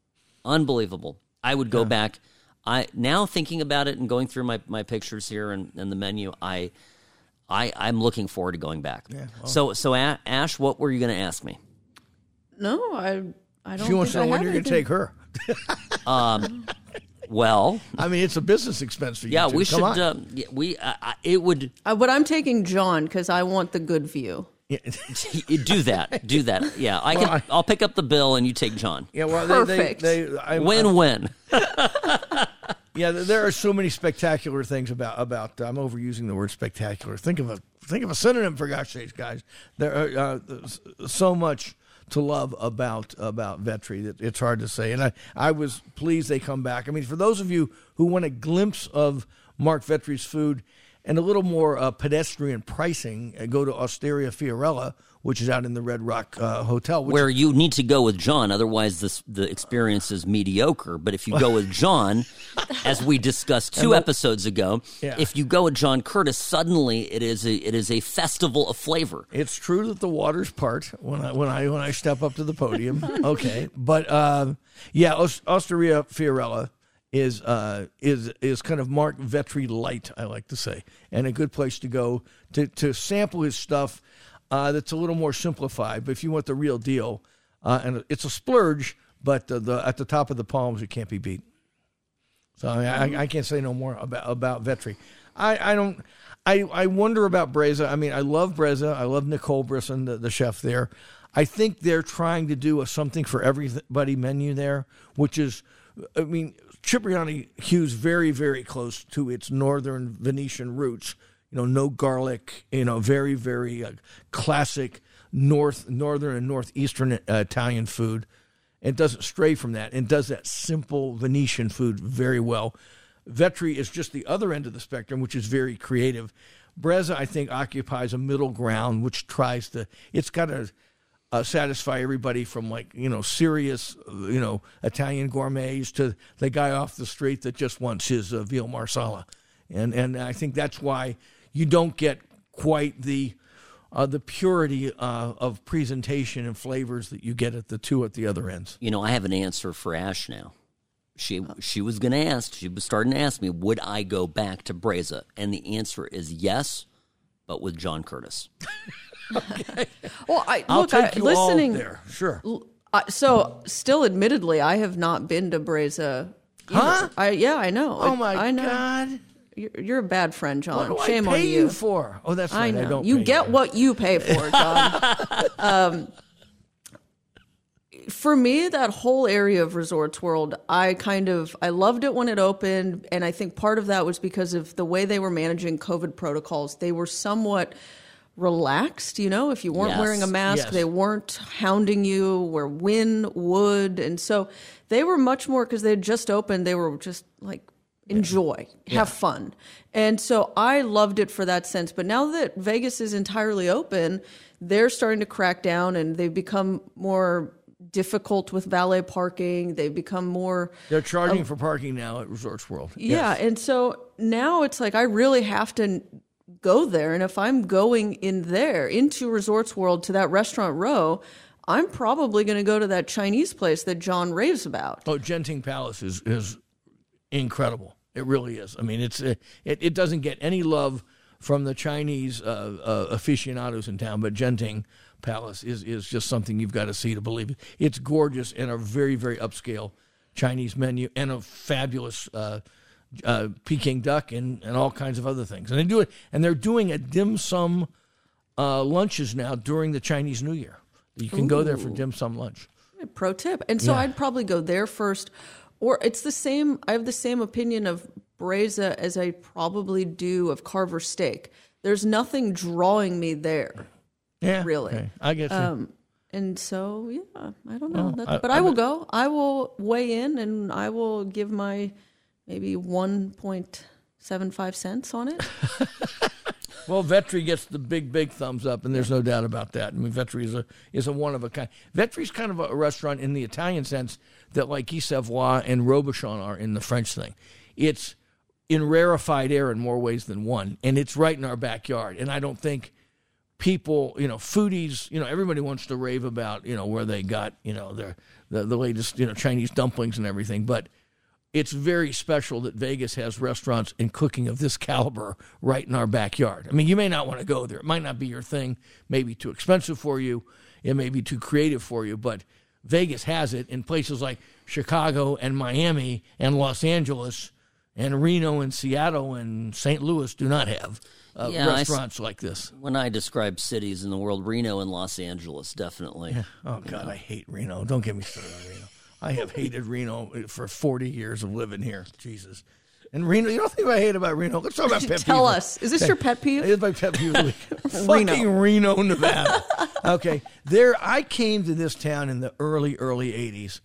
Speaker 1: unbelievable. I would go back. I now thinking about it and going through my, my pictures here and, and the menu. I I I'm looking forward to going back. So so Ash, what were you going to ask me?
Speaker 3: No, I I don't.
Speaker 2: she wants to know when you're going to take her.
Speaker 1: Well,
Speaker 2: I mean, it's a business expense for you.
Speaker 1: yeah,
Speaker 2: two.
Speaker 1: we
Speaker 2: Come
Speaker 1: should. Uh, yeah, we uh, it would
Speaker 3: Uh, but I'm taking John because I want the good view.
Speaker 1: do that. Do that. Yeah, I can.
Speaker 2: Well, I-
Speaker 1: I'll pick up the bill and you take John.
Speaker 2: yeah, well,
Speaker 3: Perfect.
Speaker 2: They, they, they, I,
Speaker 1: Win win.
Speaker 2: Yeah, there are so many spectacular things about about. I'm overusing the word spectacular. Think of a think of a synonym for gosh sakes, guys. There are uh, so much to love about about Vetri that it's hard to say. And I I was pleased they come back. I mean, for those of you who want a glimpse of Mark Vetri's food and a little more uh, pedestrian pricing, uh, go to Osteria Fiorella, which is out in the Red Rock uh, Hotel. Which
Speaker 1: Where you need to go with John, otherwise this the experience is mediocre. But if you go with John, as we discussed two episodes ago,
Speaker 2: Yeah.
Speaker 1: if you go with John Curtas, suddenly it is a it is a festival of flavor.
Speaker 2: It's true that the waters part when I when I when I step up to the podium. Okay, but uh, yeah, Os- Osteria Fiorella is uh, is is kind of Mark Vetri light, I like to say, and a good place to go to to sample his stuff. Uh, that's a little more simplified, but if you want the real deal, uh, and it's a splurge, but the at the top of the palms, it can't be beat. So I, I, I can't say no more about about Vetri. I, I don't. I, I wonder about Brezza. I mean, I love Brezza. I love Nicole Brisson, the, the chef there. I think they're trying to do a something for everybody menu there, which is, I mean, Cipriani hews very, very close to its northern Venetian roots. You know, no garlic. You know, very, very uh, classic north, northern and northeastern uh, Italian food It doesn't stray from that and does that simple Venetian food very well. Vetri is just the other end of the spectrum, which is very creative. Brezza, I think, occupies a middle ground, which tries to, it's got to uh, satisfy everybody from like, you know, serious, uh, you know, Italian gourmets to the guy off the street that just wants his uh, veal marsala. And, and I think that's why you don't get quite the, uh, the purity uh, of presentation and flavors that you get at the two at the other ends.
Speaker 1: You know, I have an answer for Ash now. She she was going to ask. She was starting to ask me, would I go back to Brezza? And the answer is yes, but with John Curtas.
Speaker 3: Well, I
Speaker 2: I'll
Speaker 3: look,
Speaker 2: take
Speaker 3: I,
Speaker 2: you
Speaker 3: listening.
Speaker 2: all there. Sure.
Speaker 3: Uh, so, still, admittedly, I have not been to Brezza. either.
Speaker 2: Huh?
Speaker 3: I yeah, I know.
Speaker 2: Oh
Speaker 3: I,
Speaker 2: my
Speaker 3: I know.
Speaker 2: God!
Speaker 3: You're, you're a bad friend, John.
Speaker 2: What do
Speaker 3: Shame
Speaker 2: I pay
Speaker 3: on
Speaker 2: you.
Speaker 3: you.
Speaker 2: for? Oh, that's
Speaker 3: I know.
Speaker 2: I don't.
Speaker 3: you
Speaker 2: pay
Speaker 3: get what you pay for, John. um, for me, that whole area of Resorts World, I kind of I loved it when it opened, and I think part of that was because of the way they were managing COVID protocols. They were somewhat relaxed, you know. If you weren't
Speaker 1: Yes.
Speaker 3: wearing a mask,
Speaker 2: Yes.
Speaker 3: they weren't hounding you where Wynn would, and so they were much more because they had just opened. They were just like enjoy, have fun. And so I loved it for that sense. But now that Vegas is entirely open, they're starting to crack down and they've become more difficult with valet parking. They've become more
Speaker 2: They're charging for parking now at Resorts World.
Speaker 3: yeah, and so now it's like I really have to go there, and if I'm going in there into Resorts World to that restaurant row, I'm probably going to go to that Chinese place that John raves about.
Speaker 2: Oh, Genting Palace is is incredible. It really is. I mean, it's uh, it, it doesn't get any love from the Chinese uh, uh, aficionados in town, but Genting Palace is is just something you've got to see to believe it. It's gorgeous and a very very upscale Chinese menu and a fabulous. Uh, uh, Peking duck and, and all kinds of other things, and they do it. And they're doing a dim sum uh, lunches now during the Chinese New Year. You can go there for dim sum lunch.
Speaker 3: Pro tip. And so
Speaker 2: Yeah.
Speaker 3: I'd probably go there first, or it's the same. I have the same opinion of Brezza as I probably do of Carver Steak. There's nothing drawing me there.
Speaker 2: Yeah,
Speaker 3: Really.
Speaker 2: okay. I guess. you.
Speaker 3: Um, and so, yeah, I don't know. That,
Speaker 2: I-
Speaker 3: but
Speaker 2: I
Speaker 3: I, will go. I will weigh in and I will give my maybe 1.75 cents on it.
Speaker 2: Well, Vetri gets the big, big thumbs up, and there's no doubt about that. I mean, Vetri is a is a one of a kind. Vetri's kind of a restaurant in the Italian sense that, like Guy and Robuchon are in the French thing. It's in rarefied air in more ways than one, and it's right in our backyard. And I don't think people, you know, foodies, you know, everybody wants to rave about, you know, where they got, you know, their the, the latest, you know, Chinese dumplings and everything, but it's very special that Vegas has restaurants and cooking of this caliber right in our backyard. I mean, you may not want to go there. It might not be your thing, maybe too expensive for you, it may be too creative for you, but Vegas has it in places like Chicago and Miami and Los Angeles and Reno and Seattle and St. Louis do not have uh,
Speaker 1: Yeah, I
Speaker 2: restaurants like this.
Speaker 1: When I describe cities in the world, Reno and Los Angeles definitely.
Speaker 2: Oh God, I hate Reno. Don't get me started on Reno. I have hated Reno for 40 years of living here. Jesus. And Reno, you don't think I hate about Reno? Let's talk about pet
Speaker 3: Tell us, is this your pet peeve?
Speaker 2: It's my pet peeve of the week. Fucking Reno, Nevada. Okay, there. I came to this town in the early, early '80s,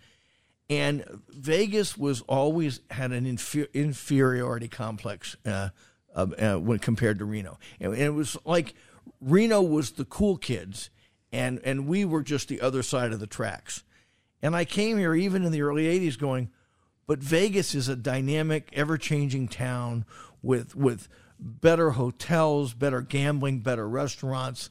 Speaker 2: and Vegas was always had an infer- inferiority complex uh, uh, uh, when compared to Reno, and, and it was like Reno was the cool kids, and and we were just the other side of the tracks. And I came here even in the early '80s, going, but Vegas is a dynamic, ever-changing town with with better hotels, better gambling, better restaurants.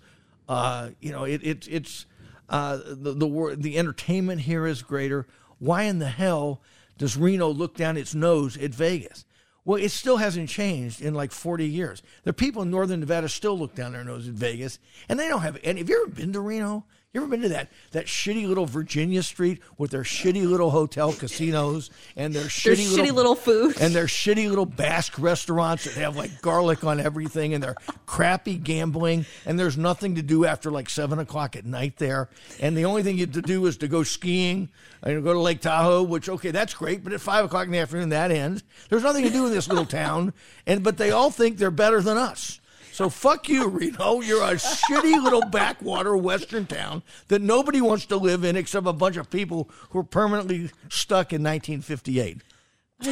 Speaker 2: Uh, you know, it, it it's uh, the the the entertainment here is greater. Why in the hell does Reno look down its nose at Vegas? Well, it still hasn't changed in like 40 years. The people in northern Nevada still look down their nose at Vegas, and they don't have any. Have you ever been to Reno? You ever been to that that shitty little Virginia Street with their shitty little hotel casinos and their shitty,
Speaker 3: shitty little food.
Speaker 2: and their shitty little Basque restaurants that have like garlic on everything and their crappy gambling and there's nothing to do after like seven o'clock at night there. And the only thing you have to do is to go skiing and go to Lake Tahoe, which okay, that's great, but at five o'clock in the afternoon that ends. There's nothing to do in this little town. And but they all think they're better than us. So fuck you, Reno. You're a shitty little backwater western town that nobody wants to live in except a bunch of people who are permanently stuck in 1958.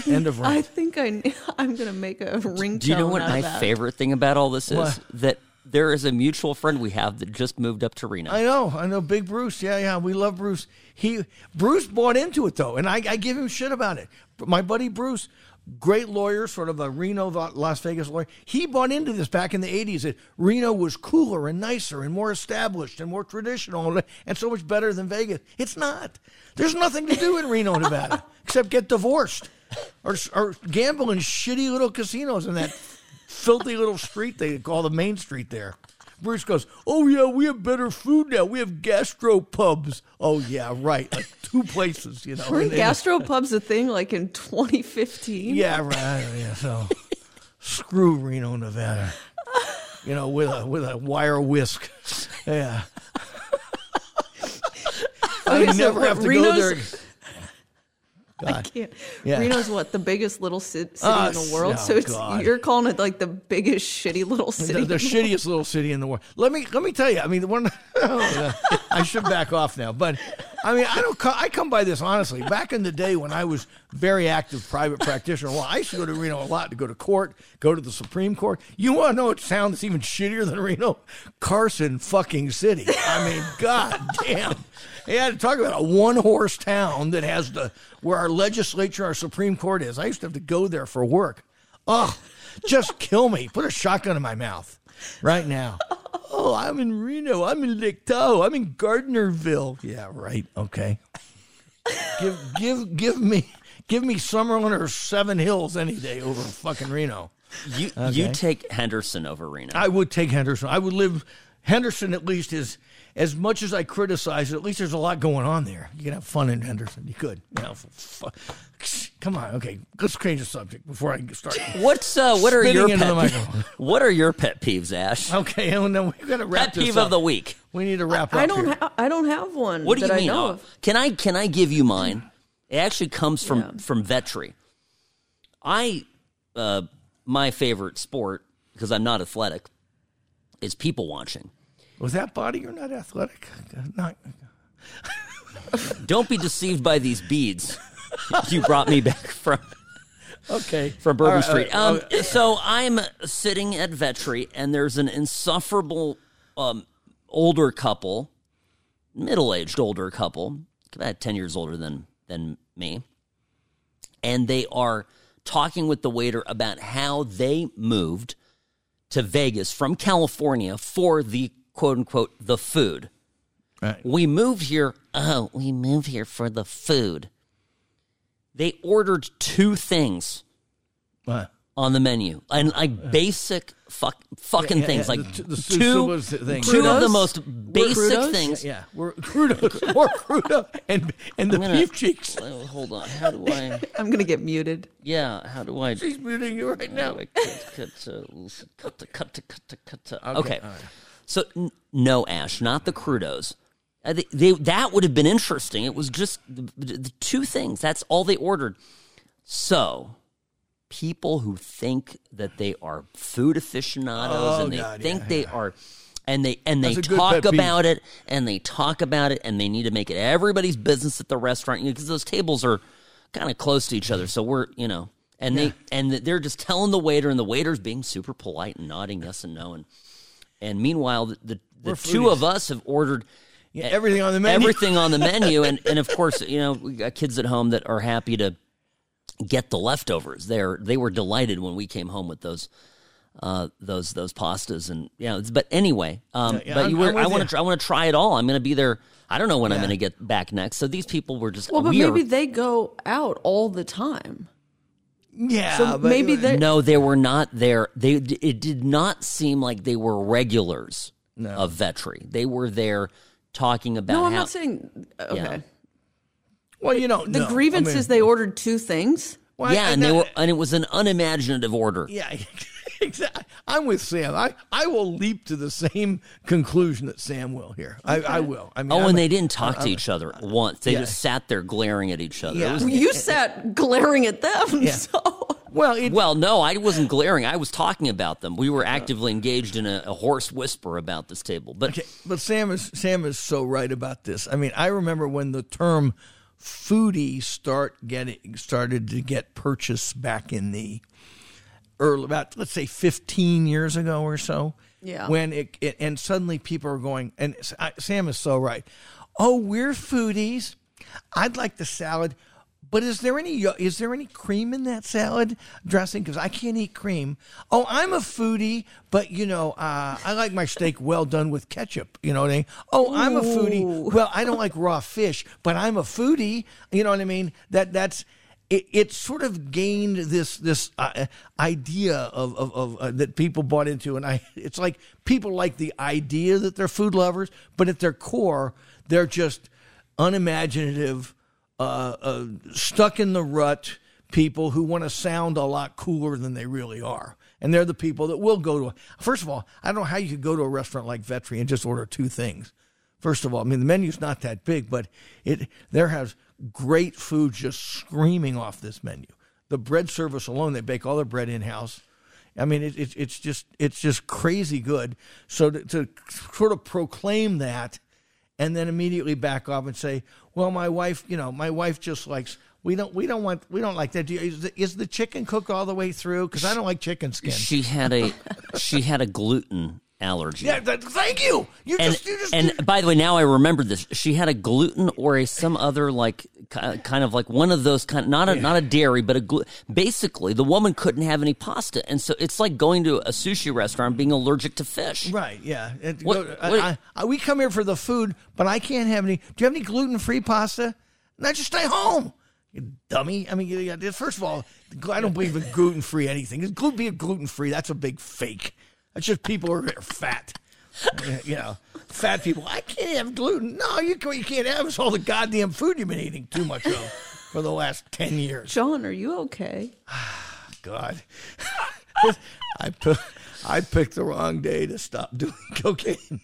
Speaker 2: End of rant.
Speaker 3: I think I, I'm going to make a ringtone.
Speaker 1: Do you know what my
Speaker 3: that.
Speaker 1: favorite thing about all this is?
Speaker 2: What?
Speaker 1: That there is a mutual friend we have that just moved up to Reno.
Speaker 2: I know, I know. Big Bruce, yeah, yeah, we love Bruce. He Bruce bought into it though, and I, I give him shit about it. But my buddy Bruce, great lawyer, sort of a Reno, Las Vegas lawyer, he bought into this back in the '80s that Reno was cooler and nicer and more established and more traditional and so much better than Vegas. It's not. There's nothing to do in Reno, Nevada, except get divorced or or gamble in shitty little casinos in that filthy little street they call the main street there. Bruce goes, Oh, yeah, we have better food now. We have gastro pubs. Oh, yeah, right. Like two places, you know.
Speaker 3: Were gastropubs a thing like in 2015?
Speaker 2: Yeah, right. Yeah, so screw Reno, Nevada. You know, with a with a wire whisk. Yeah. I never have to
Speaker 3: Reno's-
Speaker 2: go there.
Speaker 3: I can't.
Speaker 2: Yeah.
Speaker 3: Reno's what the biggest little city in the world.
Speaker 2: oh,
Speaker 3: so it's
Speaker 2: God.
Speaker 3: you're calling it like the biggest shitty little city.
Speaker 2: the, the shittiest little city in the world. Let me let me tell you. I mean, the one I should back off now, but I mean, I don't. co- I come by this honestly. Back in the day when I was very active private practitioner, well, I used to go to Reno a lot to go to court, go to the Supreme Court. You want to know a town that's even shittier than Reno? Carson fucking City. I mean, god damn. Yeah, to talk about a one horse town that has the where our legislature, our Supreme Court is. I used to have to go there for work. Ugh, just kill me. Put a shotgun in my mouth right now. Oh, I'm in Reno. I'm in Tahoe. I'm in Gardnerville. Yeah, right. Okay. give give give me give me Summerlin or Seven Hills any day over fucking Reno.
Speaker 1: You you take Henderson over Reno.
Speaker 2: I would take Henderson. I would live Henderson at least is as much as I criticize it, at least there's a lot going on there. You can have fun in Henderson. You could. You know, f- f- come on, okay. Let's change the subject before I start.
Speaker 1: What's uh, what are your pet
Speaker 2: microphone.
Speaker 1: what are your pet peeves, Ash?
Speaker 2: Okay, and then we've got to wrap
Speaker 1: Pet
Speaker 2: this
Speaker 1: peeve
Speaker 2: up.
Speaker 1: of the week.
Speaker 2: We need to wrap
Speaker 3: I
Speaker 2: up
Speaker 3: don't.
Speaker 2: here.
Speaker 3: Ha- I don't have one.
Speaker 1: What do you
Speaker 3: that
Speaker 1: mean?
Speaker 3: I know
Speaker 1: Oh,
Speaker 3: of.
Speaker 1: Can I can I give you mine? It actually comes from
Speaker 3: Yeah.
Speaker 1: from Vetri. I uh, my favorite sport because I'm not athletic is people watching.
Speaker 2: Was that body you're not athletic? Not.
Speaker 1: Don't be deceived by these beads. you brought me back from
Speaker 2: Okay.
Speaker 1: from Bourbon
Speaker 2: right,
Speaker 1: Street.
Speaker 2: all
Speaker 1: Um,
Speaker 2: right.
Speaker 1: so I'm sitting at Vetri, and there's an insufferable um, older couple, middle-aged older couple, about ten years older than than me, and they are talking with the waiter about how they moved to Vegas from California for the quote unquote the food.
Speaker 2: Right.
Speaker 1: We moved here. Oh, we moved here for the food. They ordered two things
Speaker 2: What?
Speaker 1: on the menu, and like basic fuck, fucking
Speaker 2: Yeah, yeah,
Speaker 1: things,
Speaker 2: yeah,
Speaker 1: like
Speaker 2: the- the
Speaker 1: two,
Speaker 2: thing.
Speaker 1: two of the most basic
Speaker 3: Crudos?
Speaker 1: things.
Speaker 2: Yeah, we're crudo, more crudo, and and the
Speaker 1: I'm gonna-
Speaker 2: beef cheeks.
Speaker 1: Oh, hold on, how do I?
Speaker 3: I'm gonna get muted.
Speaker 1: Yeah, how do I?
Speaker 2: She's muting you right now.
Speaker 1: do I cut, cut, uh, cut, the- cut, the- cut, the- cut, the-
Speaker 2: Okay,
Speaker 1: Okay.
Speaker 2: all right.
Speaker 1: So n- no, Ash, not the crudos. Uh, they, they, that would have been interesting. It was just the, the, two things. That's all they ordered. So people who think that they are food aficionados
Speaker 2: Oh,
Speaker 1: and they
Speaker 2: God,
Speaker 1: think
Speaker 2: yeah,
Speaker 1: they are and they and they
Speaker 2: That's a good
Speaker 1: talk about it and they talk about it and they need to make it everybody's business at the restaurant because those tables are kind of close to each other so we're you know and they and they're just telling the waiter and the waiter's being super polite and nodding yes and no and and meanwhile the the, the two of us have ordered
Speaker 2: Yeah, everything on the menu.
Speaker 1: everything on the menu. And and of course you know we got kids at home that are happy to get the leftovers. They're they were delighted when we came home with those uh those those pastas and yeah it's- but anyway um
Speaker 2: Yeah, yeah,
Speaker 1: but
Speaker 2: I'm-
Speaker 1: you were
Speaker 2: I'm
Speaker 1: i
Speaker 2: with
Speaker 1: want to i want to try it all. I'm going to be there. I don't know when i'm going to get back next. So these people were just
Speaker 3: Well, but
Speaker 1: we are-
Speaker 3: maybe they go out all the time.
Speaker 2: Yeah,
Speaker 3: So
Speaker 2: but
Speaker 3: maybe they.
Speaker 1: no they were not there they it did not seem like they were regulars of vetri they were there talking about
Speaker 3: No, I'm
Speaker 1: how
Speaker 3: not saying. Okay.
Speaker 1: Yeah.
Speaker 2: Well, you know,
Speaker 3: The
Speaker 2: no,
Speaker 3: grievance
Speaker 2: I mean-
Speaker 3: is they ordered two things.
Speaker 2: Well,
Speaker 1: yeah
Speaker 2: I-
Speaker 1: and they were and it was an unimaginative order
Speaker 2: Yeah, exactly. I'm with Sam. I, I will leap to the same conclusion that Sam will here. I, I will. I mean,
Speaker 1: Oh,
Speaker 2: I'm
Speaker 1: and
Speaker 2: a-
Speaker 1: they didn't talk to each other once. They
Speaker 2: yeah.
Speaker 1: just sat there glaring at each other.
Speaker 2: Yeah.
Speaker 1: was-
Speaker 3: You sat glaring at them.
Speaker 2: Yeah.
Speaker 3: So
Speaker 2: well, it,
Speaker 1: well, no, I wasn't glaring. I was talking about them. We were actively engaged in a, a hoarse whisper about this table. But
Speaker 2: Okay, but Sam is Sam is so right about this. I mean, I remember when the term foodie start getting started to get purchased back in the early about let's say 15 years ago or so.
Speaker 3: Yeah.
Speaker 2: When it, it and suddenly people are going and I- Sam is so right. Oh, we're foodies. I'd like the salad. But is there any is there any cream in that salad dressing? Because I can't eat cream. Oh, I'm a foodie, but you know, uh, I like my steak well done with ketchup. You know what I mean? Oh, I'm a foodie. Well, I don't like raw fish, but I'm a foodie. You know what I mean? That that's it. It sort of gained this this uh, idea of of, of uh, that people bought into, and I. It's like people like the idea that they're food lovers, but at their core, they're just unimaginative uh, uh, stuck in the rut people who want to sound a lot cooler than they really are. And they're the people that will go to. First of all, I don't know how you could go to a restaurant like Vetri and just order two things. First of all, I mean the menu's not that big, but it there has great food just screaming off this menu. The bread service alone, they bake all their bread in house. I mean, it, it, it's just it's just crazy good. So to, to sort of proclaim that and then immediately back off and say, "Well, my wife, you know, my wife just likes we don't we don't want we don't like that. Is, the, is the chicken cooked all the way through? Because I don't like chicken skin."
Speaker 1: she had a she had a gluten allergy.
Speaker 2: yeah, that, thank you. You
Speaker 1: and
Speaker 2: just you just
Speaker 1: and by the way, now I remember this. She had a gluten or a some other like kind of like one of those kind not a not a dairy, but a glu- basically the woman couldn't have any pasta, and so it's like going to a sushi restaurant being allergic to fish.
Speaker 2: Right, yeah. It-
Speaker 1: What- what-
Speaker 2: I- I- we come here for the food, but I can't have any. Do you have any gluten free pasta? No, just stay home, you dummy. I mean, you- you- first of all, I don't believe in gluten free anything. Gluten being gluten free. That's a big fake. That's just people who are fat. you know, fat people. I can't have gluten. No, you can't, you can't have. It's all the goddamn food you've been eating too much of for the last ten years.
Speaker 3: John, are you okay?
Speaker 2: God, I put, I picked the wrong day to stop doing cocaine.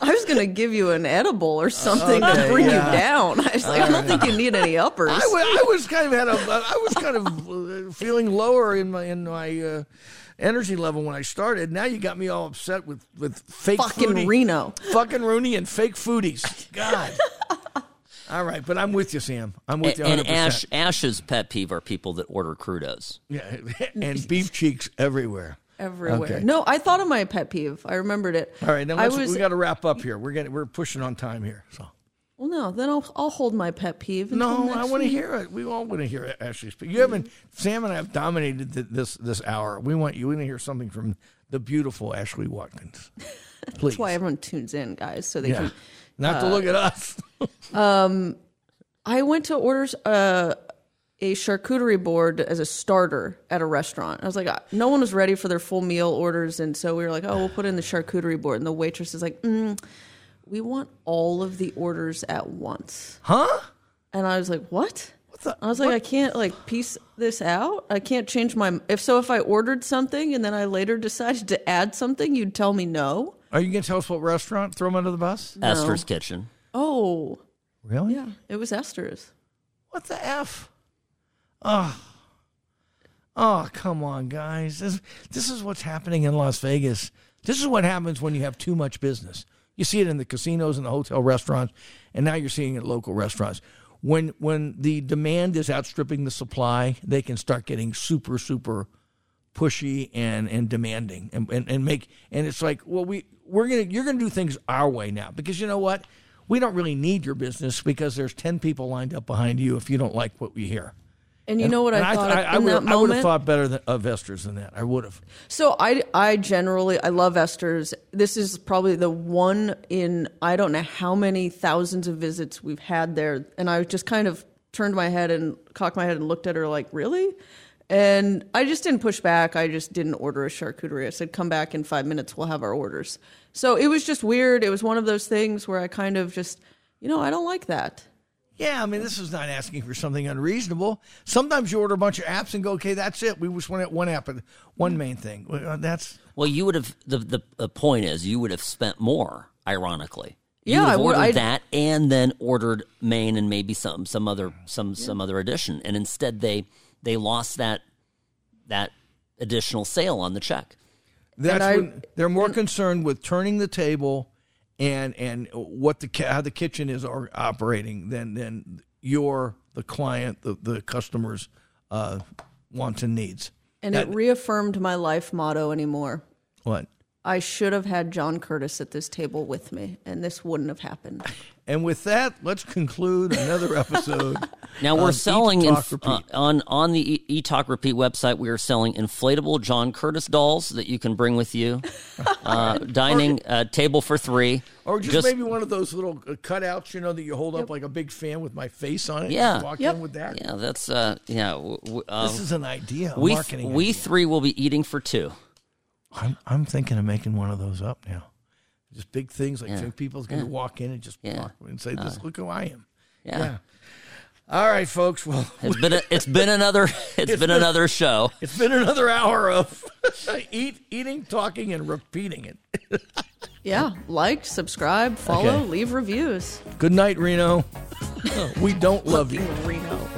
Speaker 3: I was going to give you an edible or something to bring
Speaker 2: yeah.
Speaker 3: you down. I was like, I don't think you need any uppers.
Speaker 2: I wa- I was kind of had a, I was kind of uh, feeling lower in my in my uh, energy level when I started. Now you got me all upset with with fake
Speaker 3: Fucking
Speaker 2: foodie,
Speaker 3: Reno.
Speaker 2: fucking Rooney, and fake foodies. God. all right, but I'm with you, Sam. I'm with you.
Speaker 1: And,
Speaker 2: 100%.
Speaker 1: and Ash Ash's pet peeve are people that order crudos.
Speaker 2: yeah, and beef cheeks everywhere.
Speaker 3: Everywhere.
Speaker 2: Okay.
Speaker 3: No, I thought of my pet peeve. I remembered it.
Speaker 2: All right, now
Speaker 3: I
Speaker 2: let's,
Speaker 3: was
Speaker 2: we got to wrap up here. We're getting we're pushing on time here. So
Speaker 3: well. No, then I'll I'll hold my pet peeve.
Speaker 2: no, I want to hear it. We all want to hear Ashley speak. You haven't. Sam and I have dominated th- this this hour. We want you. We want to hear something from the beautiful Ashley Watkins. Please.
Speaker 3: That's why everyone tunes in, guys, so they
Speaker 2: yeah.
Speaker 3: can.
Speaker 2: Not to look at us.
Speaker 3: I went to order uh, a charcuterie board as a starter at a restaurant. I was like, uh, no one was ready for their full meal orders, and so we were like, oh, we'll put in the charcuterie board. And the waitress is like, mm, we want all of the orders at once.
Speaker 2: Huh?
Speaker 3: And I was like, what?
Speaker 2: the-
Speaker 3: I was like, I can't like piece this out. I can't change my. If so, if I ordered something and then I later decided to add something, you'd tell me no.
Speaker 2: Are you going to tell us what restaurant? Throw them under the bus?
Speaker 1: Esther's Kitchen.
Speaker 3: Oh,
Speaker 2: Really?
Speaker 3: yeah, it was Esther's.
Speaker 2: What the F? Oh. Oh, come on, guys. This, this is what's happening in Las Vegas. This is what happens when you have too much business. You see it in the casinos and the hotel restaurants, and now you're seeing it at local restaurants. When when the demand is outstripping the supply, they can start getting super, super pushy and and demanding and, and, and make and it's like well we we're gonna you're gonna do things our way now. Because you know what? We don't really need your business because there's 10 people lined up behind you if you don't like what we hear
Speaker 3: And you know what I thought
Speaker 2: I,
Speaker 3: in
Speaker 2: would
Speaker 3: that
Speaker 2: have, I would have thought better than, of Esther's than that I would have
Speaker 3: So I I generally I love Esther's. This is probably the one in I don't know how many thousands of visits we've had there, and I just kind of turned my head and cocked my head and looked at her like, really? And I just didn't push back. I just didn't order a charcuterie. I said, come back in five minutes. We'll have our orders. So it was just weird. It was one of those things where I kind of just, you know, I don't like that.
Speaker 2: Yeah I mean this is not asking for something unreasonable sometimes you order a bunch of apps and go okay that's it we just want one app and one main thing uh, that's
Speaker 1: Well, you would have the, the the point is you would have spent more. Ironically, you
Speaker 3: Yeah,
Speaker 1: would
Speaker 3: I
Speaker 1: have
Speaker 3: would-
Speaker 1: ordered
Speaker 3: I'd-
Speaker 1: that and then ordered main and maybe some some other some some other addition, and instead they they lost that that additional sale on the check.
Speaker 2: That's
Speaker 3: I-
Speaker 2: when they're more concerned with turning the table and and what the how the kitchen is operating than than your the client the the customers uh, wants and needs.
Speaker 3: And it reaffirmed my life motto anymore.
Speaker 2: What?
Speaker 3: I should have had John Curtas at this table with me, and this wouldn't have happened.
Speaker 2: And with that, let's conclude another episode.
Speaker 1: Now we're selling
Speaker 2: Eat, Talk,
Speaker 1: inf- uh, on on the E- eTalk Repeat website. We are selling inflatable John Curtas dolls that you can bring with you. Uh, dining uh, table for three,
Speaker 2: or just, maybe one of those little uh, cutouts, you know, that you hold up like a big fan with my face on it.
Speaker 1: Yeah.
Speaker 2: Walk
Speaker 3: Yep.
Speaker 2: in with that.
Speaker 1: yeah, that's uh, yeah. W- w- uh,
Speaker 2: This is an idea. A
Speaker 1: we th-
Speaker 2: marketing.
Speaker 1: we
Speaker 2: idea.
Speaker 1: three will be eating for two.
Speaker 2: I'm I'm thinking of making one of those up now. Just big things like
Speaker 1: Yeah.
Speaker 2: think people's going to walk in and just
Speaker 1: Yeah. Uh.
Speaker 2: walk and say, "This look who I am."
Speaker 1: Yeah.
Speaker 2: All right, folks. Well,
Speaker 1: It's been a, it's been another it's been another show.
Speaker 2: it's been another hour of eat, eating, talking, and repeating it.
Speaker 3: Yeah, like, subscribe, follow,
Speaker 2: Okay.
Speaker 3: leave reviews.
Speaker 2: Good night, Reno. we don't love you.
Speaker 3: Reno.